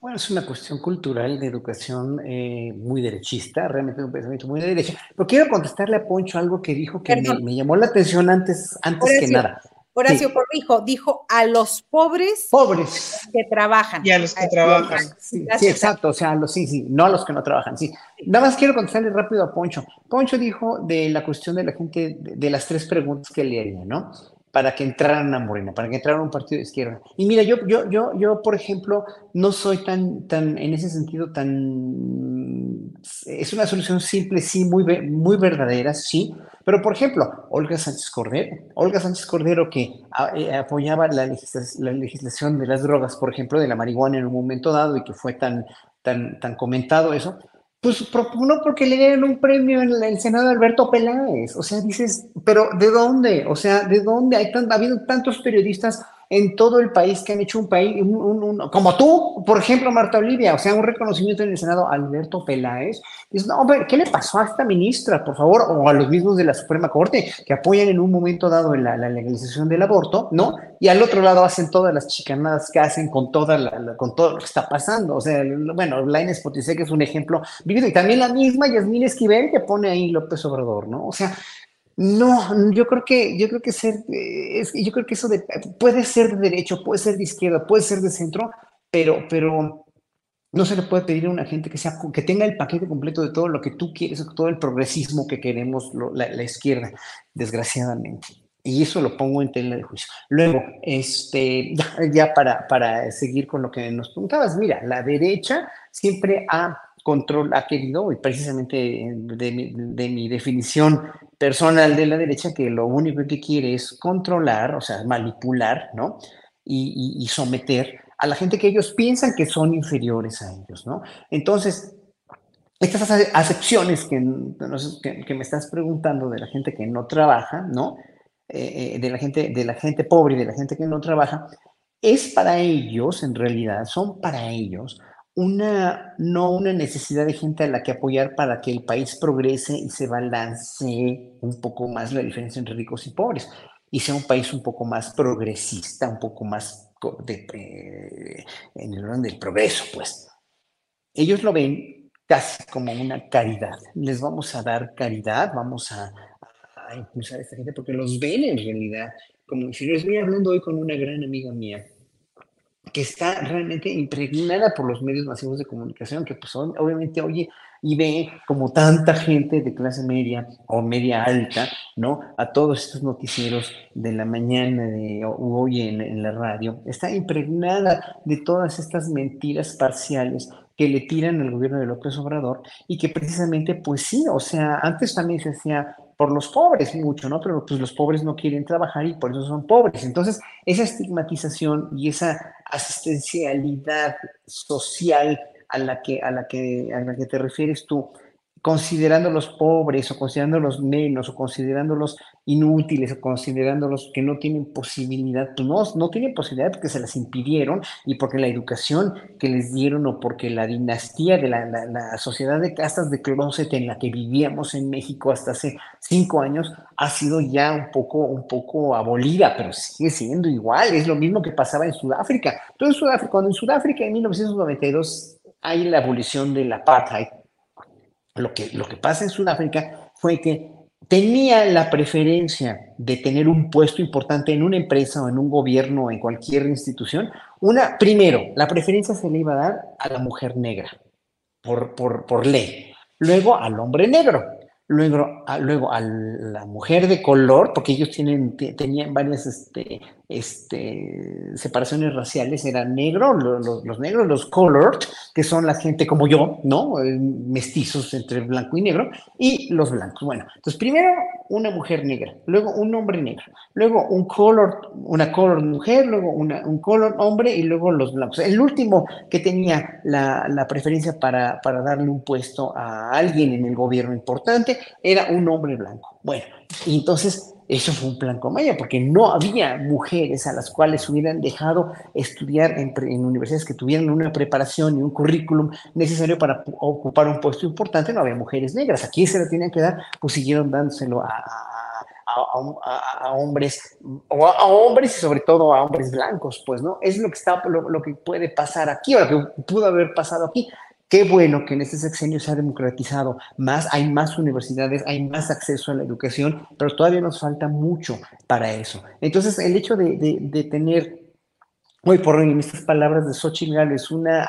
Bueno, es una cuestión cultural de educación eh, muy derechista, realmente un pensamiento muy de derecha. Pero quiero contestarle a Poncho algo que dijo que me, llamó la atención antes, antes que nada. Horacio Corrijo dijo a los pobres, pobres que trabajan. Y a los que trabajan. Sí, sí, exacto, o sea, a los, sí, sí, no a los que no trabajan, sí. Nada más quiero contestarle rápido a Poncho. Poncho dijo de la cuestión de la gente, de, de las tres preguntas que le haría, ¿no? Para que entraran a Morena, para que entraran a un partido de izquierda. Y mira, yo, yo, yo, yo, por ejemplo, no soy tan, tan, en ese sentido, tan, es una solución simple, sí, muy, muy verdadera, sí, pero, por ejemplo, Olga Sánchez Cordero, Olga Sánchez Cordero que eh, apoyaba la, la legislación de las drogas, por ejemplo, de la marihuana en un momento dado y que fue tan, tan, tan comentado eso, pues propugnó porque le dieron un premio en el, Senado a Alberto Peláez. O sea, dices, pero ¿de dónde? O sea, ¿de dónde? Hay tan- ha habido tantos periodistas en todo el país que han hecho un país, un- como tú, por ejemplo, Marta Olivia, o sea, un reconocimiento en el Senado Alberto Peláez. Dices, no, hombre, ¿qué le pasó a esta ministra, por favor? O a los mismos de la Suprema Corte, que apoyan en un momento dado la, legalización del aborto, ¿no? Y al otro lado hacen todas las chicanadas que hacen con, toda la- con todo lo que está pasando. O sea, bueno, Lainez Potisek es un ejemplo vivido. Y también la misma Yasmín Esquivel que pone ahí López Obrador, ¿no? O sea, no, yo creo que, yo creo que eh, es- yo creo que eso de- puede ser de derecho, puede ser de izquierda, puede ser de centro, pero, pero no se le puede pedir a una gente que sea, que tenga el paquete completo de todo lo que tú quieres, todo el progresismo que queremos la, izquierda, desgraciadamente. Y eso lo pongo en tela de juicio. Luego, este, ya para, para seguir con lo que nos preguntabas, mira, la derecha siempre ha control, ha querido, y precisamente de mi, de mi definición personal de la derecha, que lo único que quiere es controlar, o sea, manipular, ¿no? Y, someter a la gente que ellos piensan que son inferiores a ellos, ¿no? Entonces, estas ace- acepciones que, que, me estás preguntando de la gente que no trabaja, ¿no? Eh, eh, de, la gente, de la gente pobre de la gente que no trabaja, es para ellos, en realidad, son para ellos una, no una necesidad de gente a la que apoyar para que el país progrese y se balancee un poco más la diferencia entre ricos y pobres y sea un país un poco más progresista, un poco más de, eh, en el orden del progreso, pues. Ellos lo ven casi como una caridad. Les vamos a dar caridad, vamos a, a impulsar a esta gente porque los ven en realidad como inferiores. Voy hablando hoy con una gran amiga mía que está realmente impregnada por los medios masivos de comunicación, que pues obviamente oye y ve como tanta gente de clase media o media alta, ¿no? A todos estos noticieros de la mañana de hoy en, en la radio, está impregnada de todas estas mentiras parciales que le tiran al gobierno de López Obrador y que precisamente, pues sí, o sea, antes también se hacía por los pobres mucho, ¿no? Pero pues los pobres no quieren trabajar y por eso son pobres. Entonces, esa estigmatización y esa asistencialidad social a la que, a la que, a la que te refieres tú, considerándolos pobres o considerándolos menos o considerándolos inútiles o considerándolos que no tienen posibilidad, no, no tienen posibilidad porque se las impidieron y porque la educación que les dieron o porque la dinastía de la, la, sociedad de castas de closet en la que vivíamos en México hasta hace cinco años ha sido ya un poco, un poco abolida, pero sigue siendo igual, es lo mismo que pasaba en Sudáfrica. Entonces, cuando en Sudáfrica en 1992 hay la abolición del apartheid, lo que, lo que pasa en Sudáfrica fue que tenía la preferencia de tener un puesto importante en una empresa o en un gobierno o en cualquier institución. Una, primero, la preferencia se le iba a dar a la mujer negra por, por, por ley, luego al hombre negro, luego a, luego a la mujer de color, porque ellos tienen, te- tenían varias este, este, separaciones raciales, eran negro, lo- lo- los negros, los colored, que son la gente como yo, ¿no? Eh, Mestizos entre blanco y negro, y los blancos. Bueno, entonces primero una mujer negra, luego un hombre negro, luego un color, una color mujer, luego un color hombre y luego los blancos. El último que tenía la, preferencia para, para darle un puesto a alguien en el gobierno importante era un hombre blanco. Bueno, entonces eso fue un plan con Maya, porque no había mujeres a las cuales hubieran dejado estudiar en, universidades que tuvieran una preparación y un currículum necesario para ocupar un puesto importante, no había mujeres negras. Aquí se lo tenían que dar, pues siguieron dándoselo a, hombres, o a hombres y sobre todo a hombres blancos, pues, ¿no? Es lo que está, lo, lo que puede pasar aquí, o lo que pudo haber pasado aquí. Qué bueno que en este sexenio se ha democratizado más, hay más universidades, hay más acceso a la educación, pero todavía nos falta mucho para eso. Entonces, el hecho de, de, de tener hoy por hoy, en estas palabras de Xochitl Gálvez, una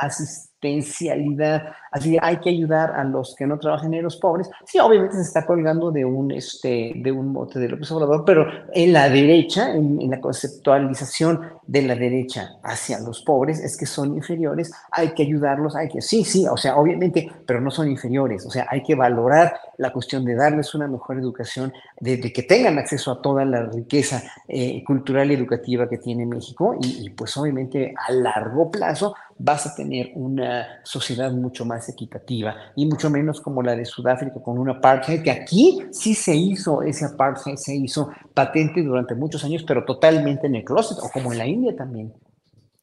asistencialidad Así hay que ayudar a los que no trabajan en los pobres. Sí, obviamente se está colgando de un, este, de un mote de López Obrador, pero en la derecha, en, la conceptualización de la derecha hacia los pobres, es que son inferiores, hay que ayudarlos, hay que, sí, sí, o sea, obviamente, pero no son inferiores, o sea, hay que valorar la cuestión de darles una mejor educación, de, que tengan acceso a toda la riqueza eh, cultural y educativa que tiene México, y, y pues obviamente a largo plazo vas a tener una sociedad mucho más equitativa y mucho menos como la de Sudáfrica con una apartheid, que aquí sí se hizo ese apartheid, se hizo patente durante muchos años, pero totalmente en el closet, o como en la India también.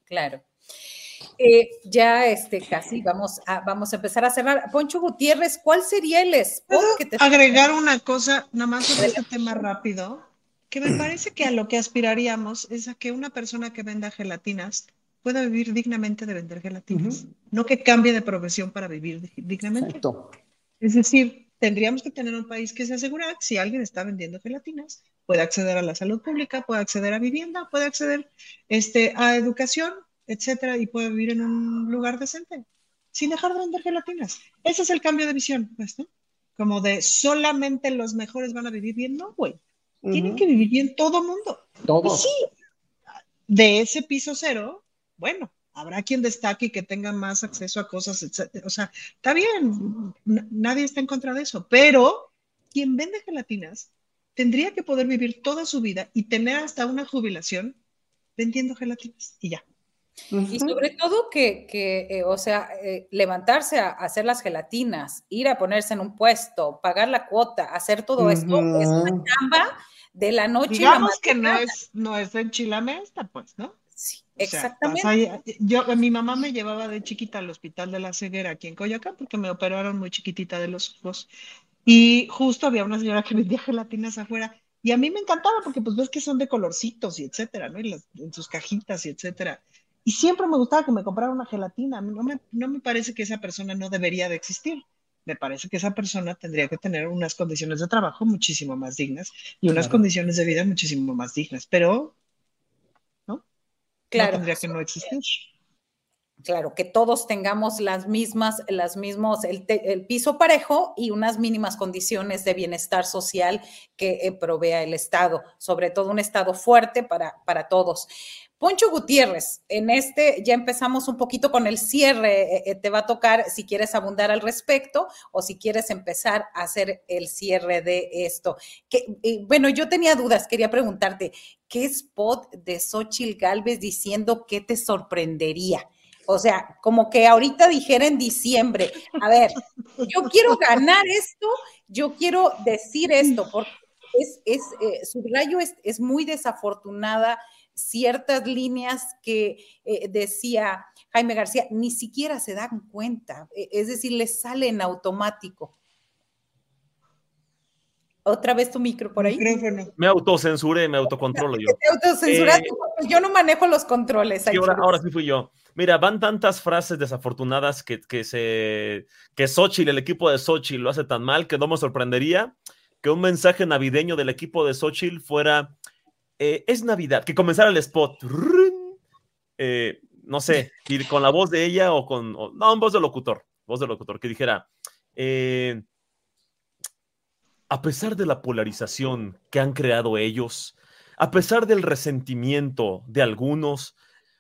Claro. Eh, ya este, casi vamos a, vamos a empezar a cerrar. Poncho Gutiérrez, ¿cuál sería el spot que te... Agregar una cosa, nada más sobre este tema rápido, que me parece que a lo que aspiraríamos es a que una persona que venda gelatinas pueda vivir dignamente de vender gelatinas, no que cambie de profesión para vivir dignamente. Es decir, tendríamos que tener un país que se asegure que si alguien está vendiendo gelatinas, puede acceder a la salud pública, puede acceder a vivienda, puede acceder este, a educación, etcétera, y puede vivir en un lugar decente, sin dejar de vender gelatinas. Ese es el cambio de visión, pues, ¿no? Como de solamente los mejores van a vivir bien, no, güey. Tienen que vivir bien todo mundo. Todo. sí, de ese piso cero bueno, habrá quien destaque y que tenga más acceso a cosas, etc. O sea, está bien, nadie está en contra de eso, pero quien vende gelatinas tendría que poder vivir toda su vida y tener hasta una jubilación vendiendo gelatinas y ya. Y sobre todo que, eh, o sea, eh, levantarse a, hacer las gelatinas, ir a ponerse en un puesto, pagar la cuota, hacer todo esto, es una chamba de la noche. Digamos que no es, no es en Chilamesta, pues, ¿no? Exactamente. yo, mi mamá me llevaba de chiquita al hospital de la ceguera aquí en Coyoacán porque me operaron muy chiquitita de los ojos. Y justo había una señora que vendía gelatinas afuera. Y a mí me encantaba porque pues ves que son de colorcitos y etcétera, ¿no? Y en sus cajitas y etcétera. Y siempre me gustaba que me comprara una gelatina. No me, no me parece que esa persona no debería de existir. Me parece que esa persona tendría que tener unas condiciones de trabajo muchísimo más dignas y unas condiciones de vida muchísimo más dignas. Pero Claro. tendría que no existir. Claro, que todos tengamos las mismas, las mismos, el, piso parejo y unas mínimas condiciones de bienestar social que eh, provea el Estado, sobre todo un Estado fuerte para, para todos. Poncho Gutiérrez, en este ya empezamos un poquito con el cierre. Eh, eh, te va a tocar si quieres abundar al respecto o si quieres empezar a hacer el cierre de esto. Que, eh, bueno, yo tenía dudas, quería preguntarte, ¿qué spot de Xochitl Galvez diciendo que te sorprendería? O sea, como que ahorita dijera en diciembre, a ver, yo quiero ganar esto, yo quiero decir esto, porque es, es subrayo es, es muy desafortunada ciertas líneas que eh, decía Jaime García, ni siquiera se dan cuenta, e, es decir, les sale en automático. Otra vez tu micro por ahí. Me autocensuré, me autocontrolo yo. Eh, yo no manejo los controles. ahora, sí fui yo. Mira, van tantas frases desafortunadas que, que se que Xochitl, el equipo de Xochitl lo hace tan mal que no me sorprendería que un mensaje navideño del equipo de Xochitl fuera eh, es Navidad, que comenzara el spot. Eh, no sé, ir con la voz de ella o con. no, voz de locutor. Voz de locutor, que dijera. Eh, a pesar de la polarización que han creado ellos, a pesar del resentimiento de algunos,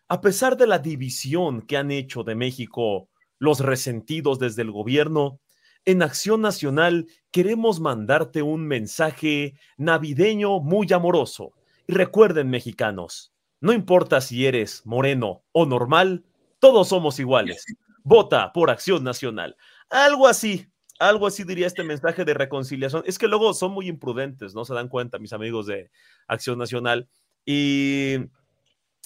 a pesar de la división que han hecho de México los resentidos desde el gobierno, en Acción Nacional queremos mandarte un mensaje navideño muy amoroso recuerden, mexicanos, no importa si eres moreno o normal, todos somos iguales. Vota por Acción Nacional. Algo así, algo así diría este mensaje de reconciliación. Es que luego son muy imprudentes, no se dan cuenta, mis amigos de Acción Nacional. Y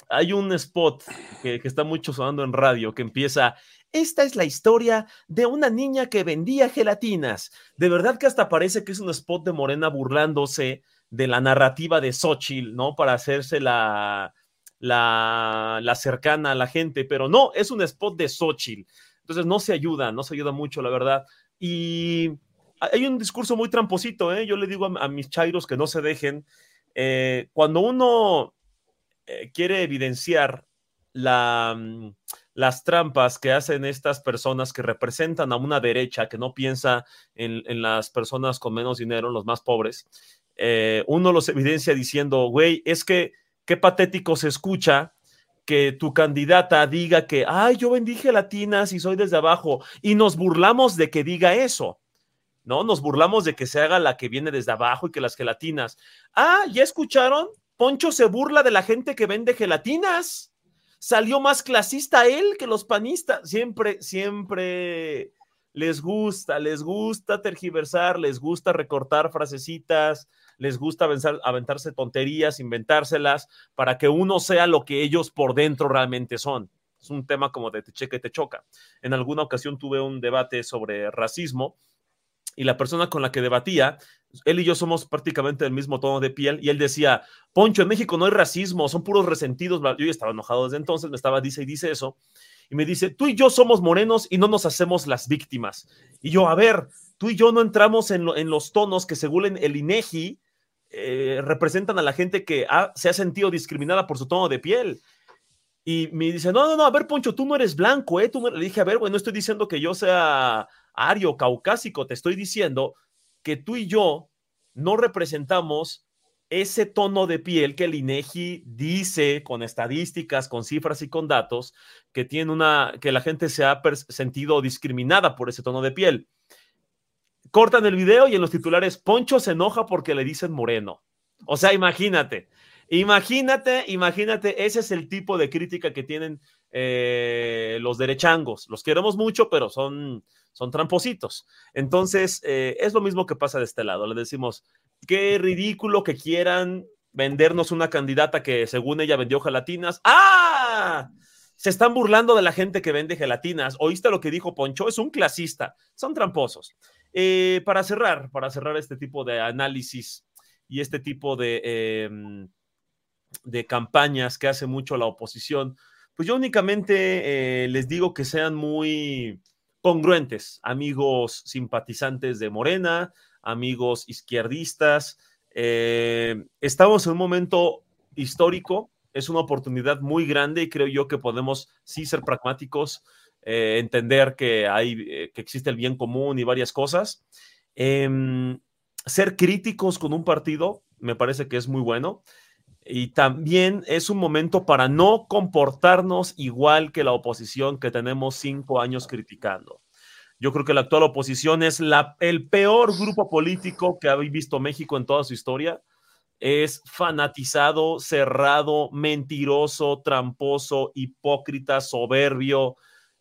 hay un spot que, está mucho sonando en radio que empieza. Esta es la historia de una niña que vendía gelatinas. De verdad que hasta parece que es un spot de Morena burlándose de la narrativa de Xochitl, ¿no? Para hacerse la, la, cercana a la gente, pero no, es un spot de Xochitl. Entonces no se ayuda, no se ayuda mucho, la verdad. Y hay un discurso muy tramposito, ¿eh? Yo le digo a, mis chairos que no se dejen. Eh, cuando uno eh, quiere evidenciar la, mm, las trampas que hacen estas personas que representan a una derecha que no piensa en, las personas con menos dinero, los más pobres, eh, uno los evidencia diciendo, güey, es que qué patético se escucha que tu candidata diga que, ay, yo vendí gelatinas y soy desde abajo, y nos burlamos de que diga eso. ¿no? Nos burlamos de que se haga la que viene desde abajo y que las gelatinas. Ah, ¿ya escucharon? Poncho se burla de la gente que vende gelatinas. Salió más clasista él que los panistas. Siempre, siempre les gusta, les gusta tergiversar, les gusta recortar frasecitas, les gusta aventarse tonterías, inventárselas para que uno sea lo que ellos por dentro realmente son. Es un tema como de te cheque, te choca. En alguna ocasión tuve un debate sobre racismo y la persona con la que debatía, él y yo somos prácticamente del mismo tono de piel, y él decía, Poncho, en México no hay racismo, son puros resentidos. Yo ya estaba enojado desde entonces, me estaba, dice y dice eso, y me dice, tú y yo somos morenos y no nos hacemos las víctimas. Y yo, a ver, tú y yo no entramos en, los tonos que según el INEGI eh, representan a la gente que se ha sentido discriminada por su tono de piel. Y me dice, no, no, no, a ver, Poncho, tú no eres blanco, ¿eh? Tú Le dije, a ver, bueno, no estoy diciendo que yo sea ario, caucásico, te estoy diciendo que tú y yo no representamos ese tono de piel que el INEGI dice con estadísticas, con cifras y con datos que tiene una que la gente se ha sentido discriminada por ese tono de piel. Cortan el video y en los titulares Poncho se enoja porque le dicen moreno. O sea, imagínate, imagínate, imagínate, ese es el tipo de crítica que tienen eh, los derechangos. Los queremos mucho, pero son son trampositos. Entonces, eh, es lo mismo que pasa de este lado. Le decimos, qué ridículo que quieran vendernos una candidata que según ella vendió gelatinas. ¡Ah! Se están burlando de la gente que vende gelatinas. ¿Oíste lo que dijo Poncho? Es un clasista. Son tramposos. Eh, para cerrar, para cerrar este tipo de análisis y este tipo de, em, de campañas que hace mucho la oposición, pues yo únicamente eh, les digo que sean muy congruentes, amigos simpatizantes de Morena, amigos izquierdistas. Eh, estamos en un momento histórico, es una oportunidad muy grande y creo yo que podemos sí ser pragmáticos, eh, entender que, hay, eh, que existe el bien común y varias cosas. Em, ser críticos con un partido me parece que es muy bueno y también es un momento para no comportarnos igual que la oposición que tenemos cinco años criticando. Yo creo que la actual oposición es la, el peor grupo político que ha visto México en toda su historia. Es fanatizado, cerrado, mentiroso, tramposo, hipócrita, soberbio,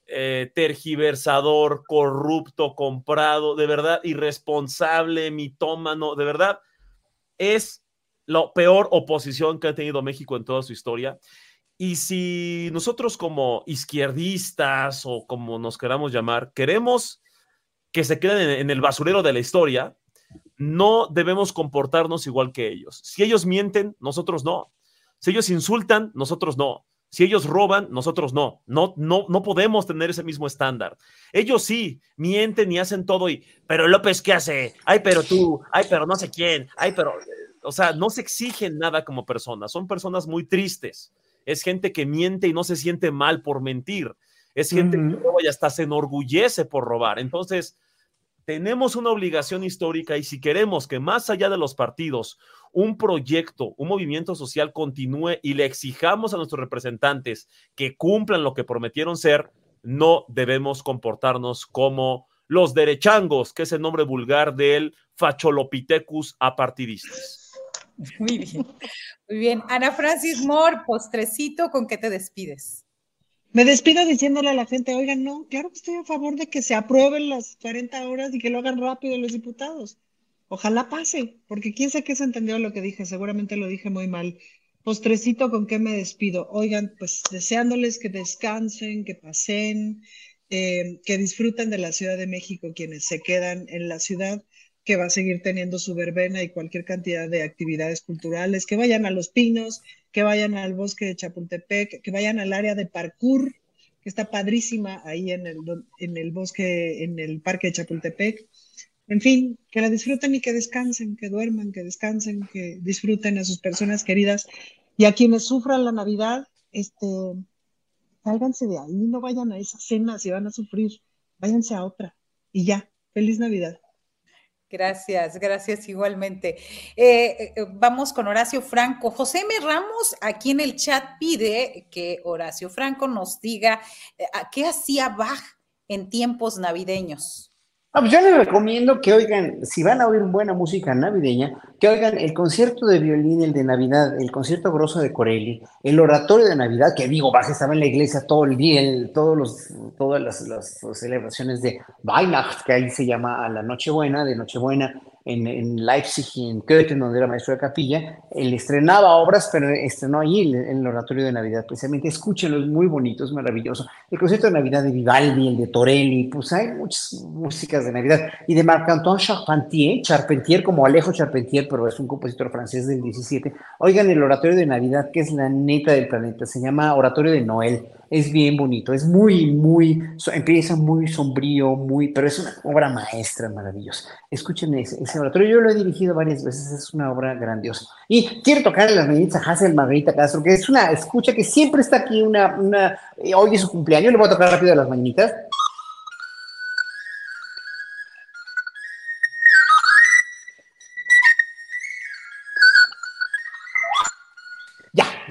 eh, tergiversador, corrupto, comprado, de verdad, irresponsable, mitómano, de verdad, es la peor oposición que ha tenido México en toda su historia. Y si nosotros como izquierdistas o como nos queramos llamar, queremos que se queden en, el basurero de la historia, no debemos comportarnos igual que ellos. Si ellos mienten, nosotros no. Si ellos insultan, nosotros no. Si ellos roban, nosotros no. No, no, no podemos tener ese mismo estándar. Ellos sí mienten y hacen todo y, pero López, ¿qué hace? Ay, pero tú, ay, pero no sé quién, ay, pero o sea, no se exigen nada como personas, son personas muy tristes. Es gente que miente y no se siente mal por mentir. Es gente que roba y hasta se enorgullece por robar. Entonces, tenemos una obligación histórica y si queremos que más allá de los partidos, un proyecto, un movimiento social continúe y le exijamos a nuestros representantes que cumplan lo que prometieron ser, no debemos comportarnos como los derechangos, que es el nombre vulgar del Facholopithecus apartidistas. Muy bien. Muy bien. Ana Francis Moore, postrecito, ¿con qué te despides? Me despido diciéndole a la gente, oigan, no, claro que estoy a favor de que se aprueben las 40 horas y que lo hagan rápido los diputados. Ojalá pase, porque quién sabe qué se entendió lo que dije, seguramente lo dije muy mal. Postrecito, ¿con qué me despido? Oigan, pues deseándoles que descansen, que pasen, eh, que disfruten de la Ciudad de México quienes se quedan en la ciudad que va a seguir teniendo su verbena y cualquier cantidad de actividades culturales, que vayan a Los Pinos, que vayan al bosque de Chapultepec, que vayan al área de parkour, que está padrísima ahí en el, en el bosque, en el parque de Chapultepec. En fin, que la disfruten y que descansen, que duerman, que descansen, que disfruten a sus personas queridas y a quienes sufran la Navidad, este, sálganse de ahí, no vayan a esa cena si van a sufrir, váyanse a otra y ya, feliz Navidad. Gracias, gracias igualmente. Eh, eh, vamos con Horacio Franco. José M. Ramos aquí en el chat pide que Horacio Franco nos diga eh, qué hacía Bach en tiempos navideños. Ah, pues yo les recomiendo que oigan, si van a oír buena música navideña, que oigan el concierto de violín, el de Navidad, el concierto grosso de Corelli, el oratorio de Navidad, que digo, Bach estaba en la iglesia todo el día, todos los, todas las, celebraciones de Weihnacht, que ahí se llama a la Nochebuena, de Nochebuena, en, Leipzig y en Köthen, donde era maestro de capilla, él estrenaba obras, pero estrenó allí en el oratorio de Navidad, precisamente. Escúchenlo, es muy bonito, es maravilloso. El concierto de Navidad de Vivaldi, el de Torelli, pues hay muchas músicas de Navidad. Y de Marc-Antoine Charpentier, Charpentier como Alejo Charpentier, pero es un compositor francés del 17. Oigan el oratorio de Navidad, que es la neta del planeta, se llama Oratorio de Noel es bien bonito, es muy, muy, empieza muy sombrío, muy, pero es una obra maestra maravillosa. Escuchen ese, ese oratorio, yo lo he dirigido varias veces, es una obra grandiosa. Y quiero tocar las mañanitas a Hazel Margarita Castro, que es una escucha que siempre está aquí, una, una, eh, hoy es su cumpleaños, le voy a tocar rápido las mañanitas.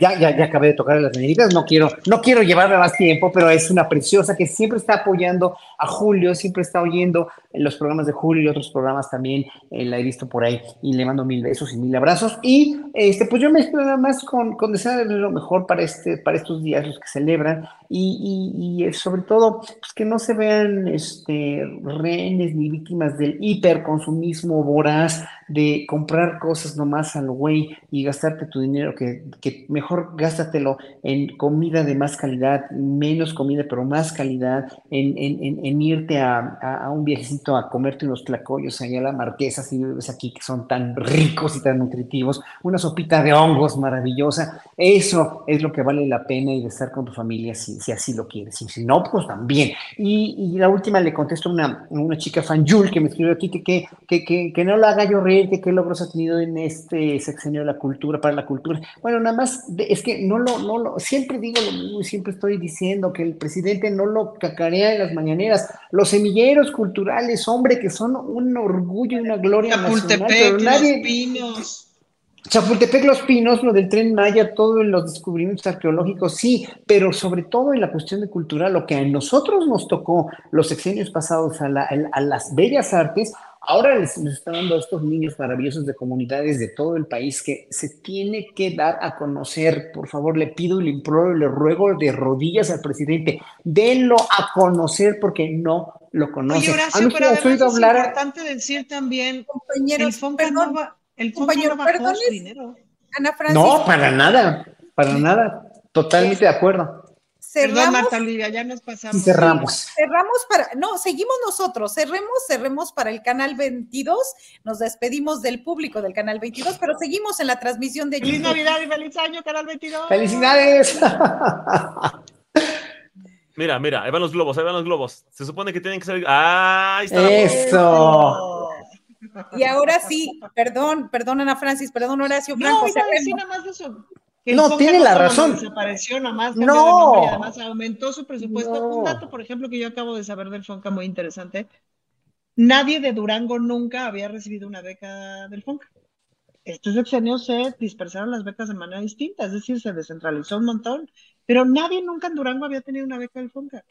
Ya, ya, ya acabé de tocar las mañanitas, no quiero, no quiero llevarle más tiempo, pero es una preciosa que siempre está apoyando a Julio, siempre está oyendo en los programas de Julio y otros programas también, eh, la he visto por ahí y le mando mil besos y mil abrazos. Y este, pues yo me espero nada más con, con desearle lo mejor para, este, para estos días, los que celebran, y, y, y sobre todo, pues que no se vean este, rehenes ni víctimas del hiperconsumismo voraz de comprar cosas nomás al güey y gastarte tu dinero, que, que mejor gástatelo en comida de más calidad, menos comida, pero más calidad, en, irte a, un viajecito a comerte unos tlacoyos allá a la marquesa, si vives aquí, que son tan ricos y tan nutritivos, una sopita de hongos maravillosa, eso es lo que vale la pena y de estar con tu familia si, así lo quieres, y si no, pues también. Y, la última le contesto a una, una chica fan, Jul, que me escribió aquí que, que, que, que, que no lo haga yo reír qué logros ha tenido en este sexenio de la cultura, para la cultura. Bueno, nada más, es que no lo, no lo, siempre digo lo mismo y siempre estoy diciendo que el presidente no lo cacarea en las mañaneras. Los semilleros culturales, hombre, que son un orgullo y una gloria nacional, pero nadie... Los pinos. Chapultepec, Los Pinos, lo del tren Maya, todo en los descubrimientos arqueológicos, sí, pero sobre todo en la cuestión de cultura, lo que a nosotros nos tocó los sexenios pasados a, a las bellas artes, Ahora les, están dando a estos niños maravillosos de comunidades de todo el país que se tiene que dar a conocer. Por favor, le pido y le imploro y le ruego de rodillas al presidente, denlo a conocer porque no lo conoce. Oye, Horacio, pero además es hablar importante decir también, compañeros, el Fonca no, va, el compañero, no bajó su dinero. Ana no, para nada, para nada. Totalmente de acuerdo. Cerramos, Perdón, Marta Olivia, ya nos pasamos. Cerramos. Cerramos para, no, seguimos nosotros, cerremos, cerremos para el canal 22, nos despedimos del público del canal 22, pero seguimos en la transmisión de Feliz Navidad y feliz año, canal 22. ¡Felicidades! Mira, mira, ahí van los globos, ahí van los globos. Se supone que tienen que salir. ¡Ah! Ahí está ¡Eso! Y ahora sí, perdón, perdón Ana Francis, perdón Horacio Franco. No, iba a decir nada más de eso no, tiene la razón. Desapareció nomás, no. y además aumentó su presupuesto. Un dato, por ejemplo, que yo acabo de saber del FONCA muy interesante. Nadie de Durango nunca había recibido una beca del FONCA. Estos sexenios se dispersaron las becas de manera distinta, es decir, se descentralizó un montón, pero nadie nunca en Durango había tenido una beca del FONCA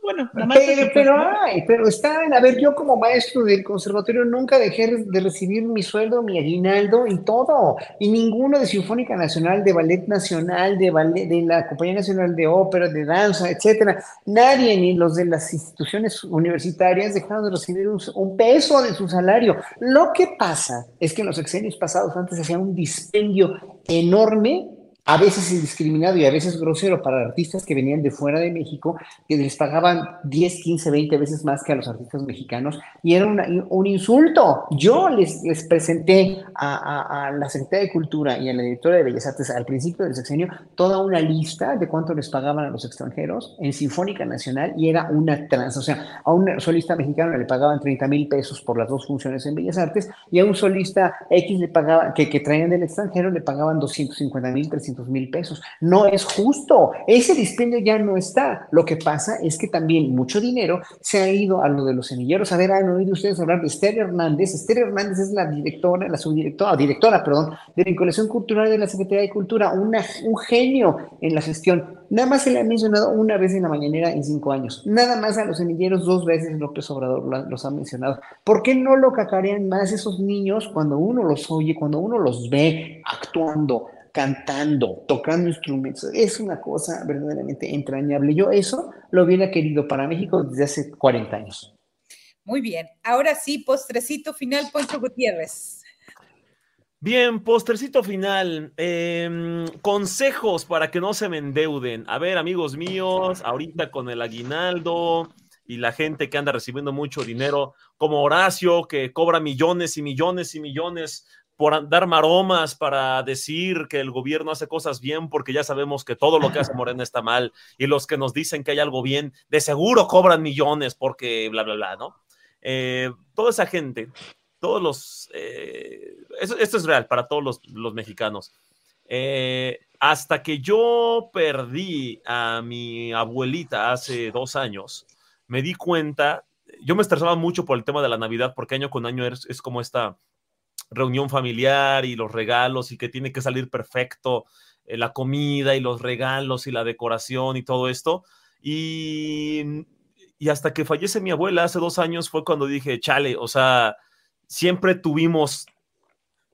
bueno, pero, pero, hay, pero está, a ver, yo como maestro del conservatorio nunca dejé de recibir mi sueldo, mi aguinaldo y todo, y ninguno de Sinfónica Nacional, de Ballet Nacional, de ballet, de la Compañía Nacional de Ópera, de Danza, etcétera, nadie, ni los de las instituciones universitarias dejaron de recibir un, un peso de su salario. Lo que pasa es que en los sexenios pasados antes hacía un dispendio enorme a veces indiscriminado y a veces grosero para artistas que venían de fuera de México, que les pagaban 10, 15, 20 veces más que a los artistas mexicanos, y era un insulto. Yo les, les presenté a, a, la Secretaría de Cultura y a la directora de Bellas Artes al principio del sexenio toda una lista de cuánto les pagaban a los extranjeros en Sinfónica Nacional y era una trans, o sea, a un solista mexicano le pagaban 30 mil pesos por las dos funciones en Bellas Artes y a un solista X le pagaba, que, que traían del extranjero le pagaban 250 mil, 300 mil pesos. No es justo. Ese dispendio ya no está. Lo que pasa es que también mucho dinero se ha ido a lo de los semilleros. A ver, han oído ustedes hablar de Esther Hernández. Esther Hernández es la directora, la subdirectora, directora, perdón, de vinculación cultural de la Secretaría de Cultura, un genio en la gestión. Nada más se le ha mencionado una vez en la mañanera en cinco años. Nada más a los semilleros dos veces López Obrador los ha mencionado. ¿Por qué no lo cacarean más esos niños cuando uno los oye, cuando uno los ve actuando? Cantando, tocando instrumentos. Es una cosa verdaderamente entrañable. Yo eso lo hubiera querido para México desde hace 40 años. Muy bien. Ahora sí, postrecito final, Poncho Gutiérrez. Bien, postrecito final. Em, consejos para que no se me endeuden. A ver, amigos míos, ahorita con el aguinaldo y la gente que anda recibiendo mucho dinero, como Horacio, que cobra millones y millones y millones por dar maromas para decir que el gobierno hace cosas bien, porque ya sabemos que todo lo que hace Morena está mal, y los que nos dicen que hay algo bien, de seguro cobran millones porque bla, bla, bla, ¿no? Eh, toda esa gente, todos los... Eh, esto es real para todos los, mexicanos. Eh, hasta que yo perdí a mi abuelita hace dos años, me di cuenta, yo me estresaba mucho por el tema de la Navidad, porque año con año es como esta reunión familiar y los regalos y que tiene que salir perfecto eh, la comida y los regalos y la decoración y todo esto. Y, y hasta que fallece mi abuela hace dos años fue cuando dije, chale, o sea, siempre tuvimos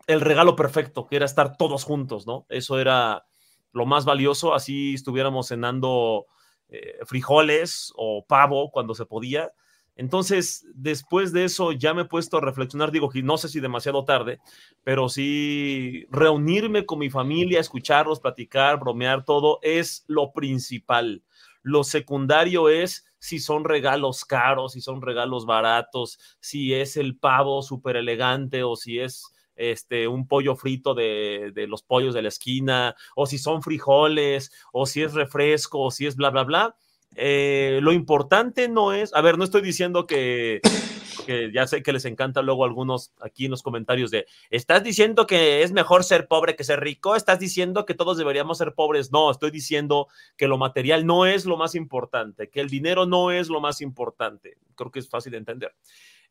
el regalo perfecto, que era estar todos juntos, ¿no? Eso era lo más valioso, así estuviéramos cenando eh, frijoles o pavo cuando se podía entonces, después de eso ya me he puesto a reflexionar, digo que no sé si demasiado tarde, pero sí reunirme con mi familia, escucharlos, platicar, bromear, todo es lo principal. Lo secundario es si son regalos caros, si son regalos baratos, si es el pavo súper elegante o si es este, un pollo frito de, de, los pollos de la esquina, o si son frijoles, o si es refresco, o si es bla, bla, bla. Eh, lo importante no es, a ver, no estoy diciendo que, que, ya sé que les encanta luego algunos aquí en los comentarios de, ¿estás diciendo que es mejor ser pobre que ser rico? ¿Estás diciendo que todos deberíamos ser pobres? No, estoy diciendo que lo material no es lo más importante, que el dinero no es lo más importante. Creo que es fácil de entender.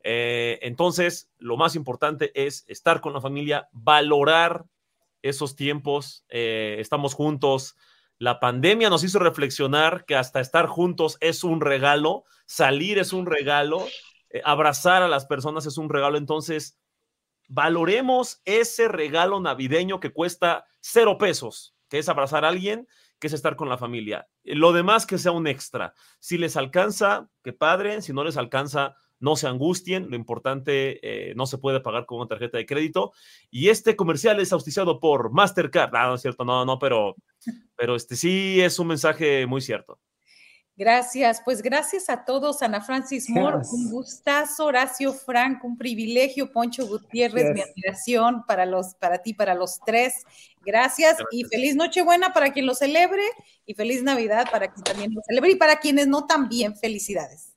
Eh, entonces, lo más importante es estar con la familia, valorar esos tiempos, eh, estamos juntos, la pandemia nos hizo reflexionar que hasta estar juntos es un regalo, salir es un regalo, eh, abrazar a las personas es un regalo. Entonces, valoremos ese regalo navideño que cuesta cero pesos, que es abrazar a alguien, que es estar con la familia. Lo demás que sea un extra. Si les alcanza, qué padre. Si no les alcanza, no se angustien, lo importante eh, no se puede pagar con una tarjeta de crédito. Y este comercial es auspiciado por Mastercard. Ah, no es cierto, no, no, pero, pero este sí es un mensaje muy cierto. Gracias, pues gracias a todos, Ana Francis Moore, un gustazo, Horacio Frank, un privilegio, Poncho Gutiérrez, mi admiración para los, para ti, para los tres. Gracias, y feliz Nochebuena para quien lo celebre y feliz Navidad para quien también lo celebre y para quienes no también felicidades.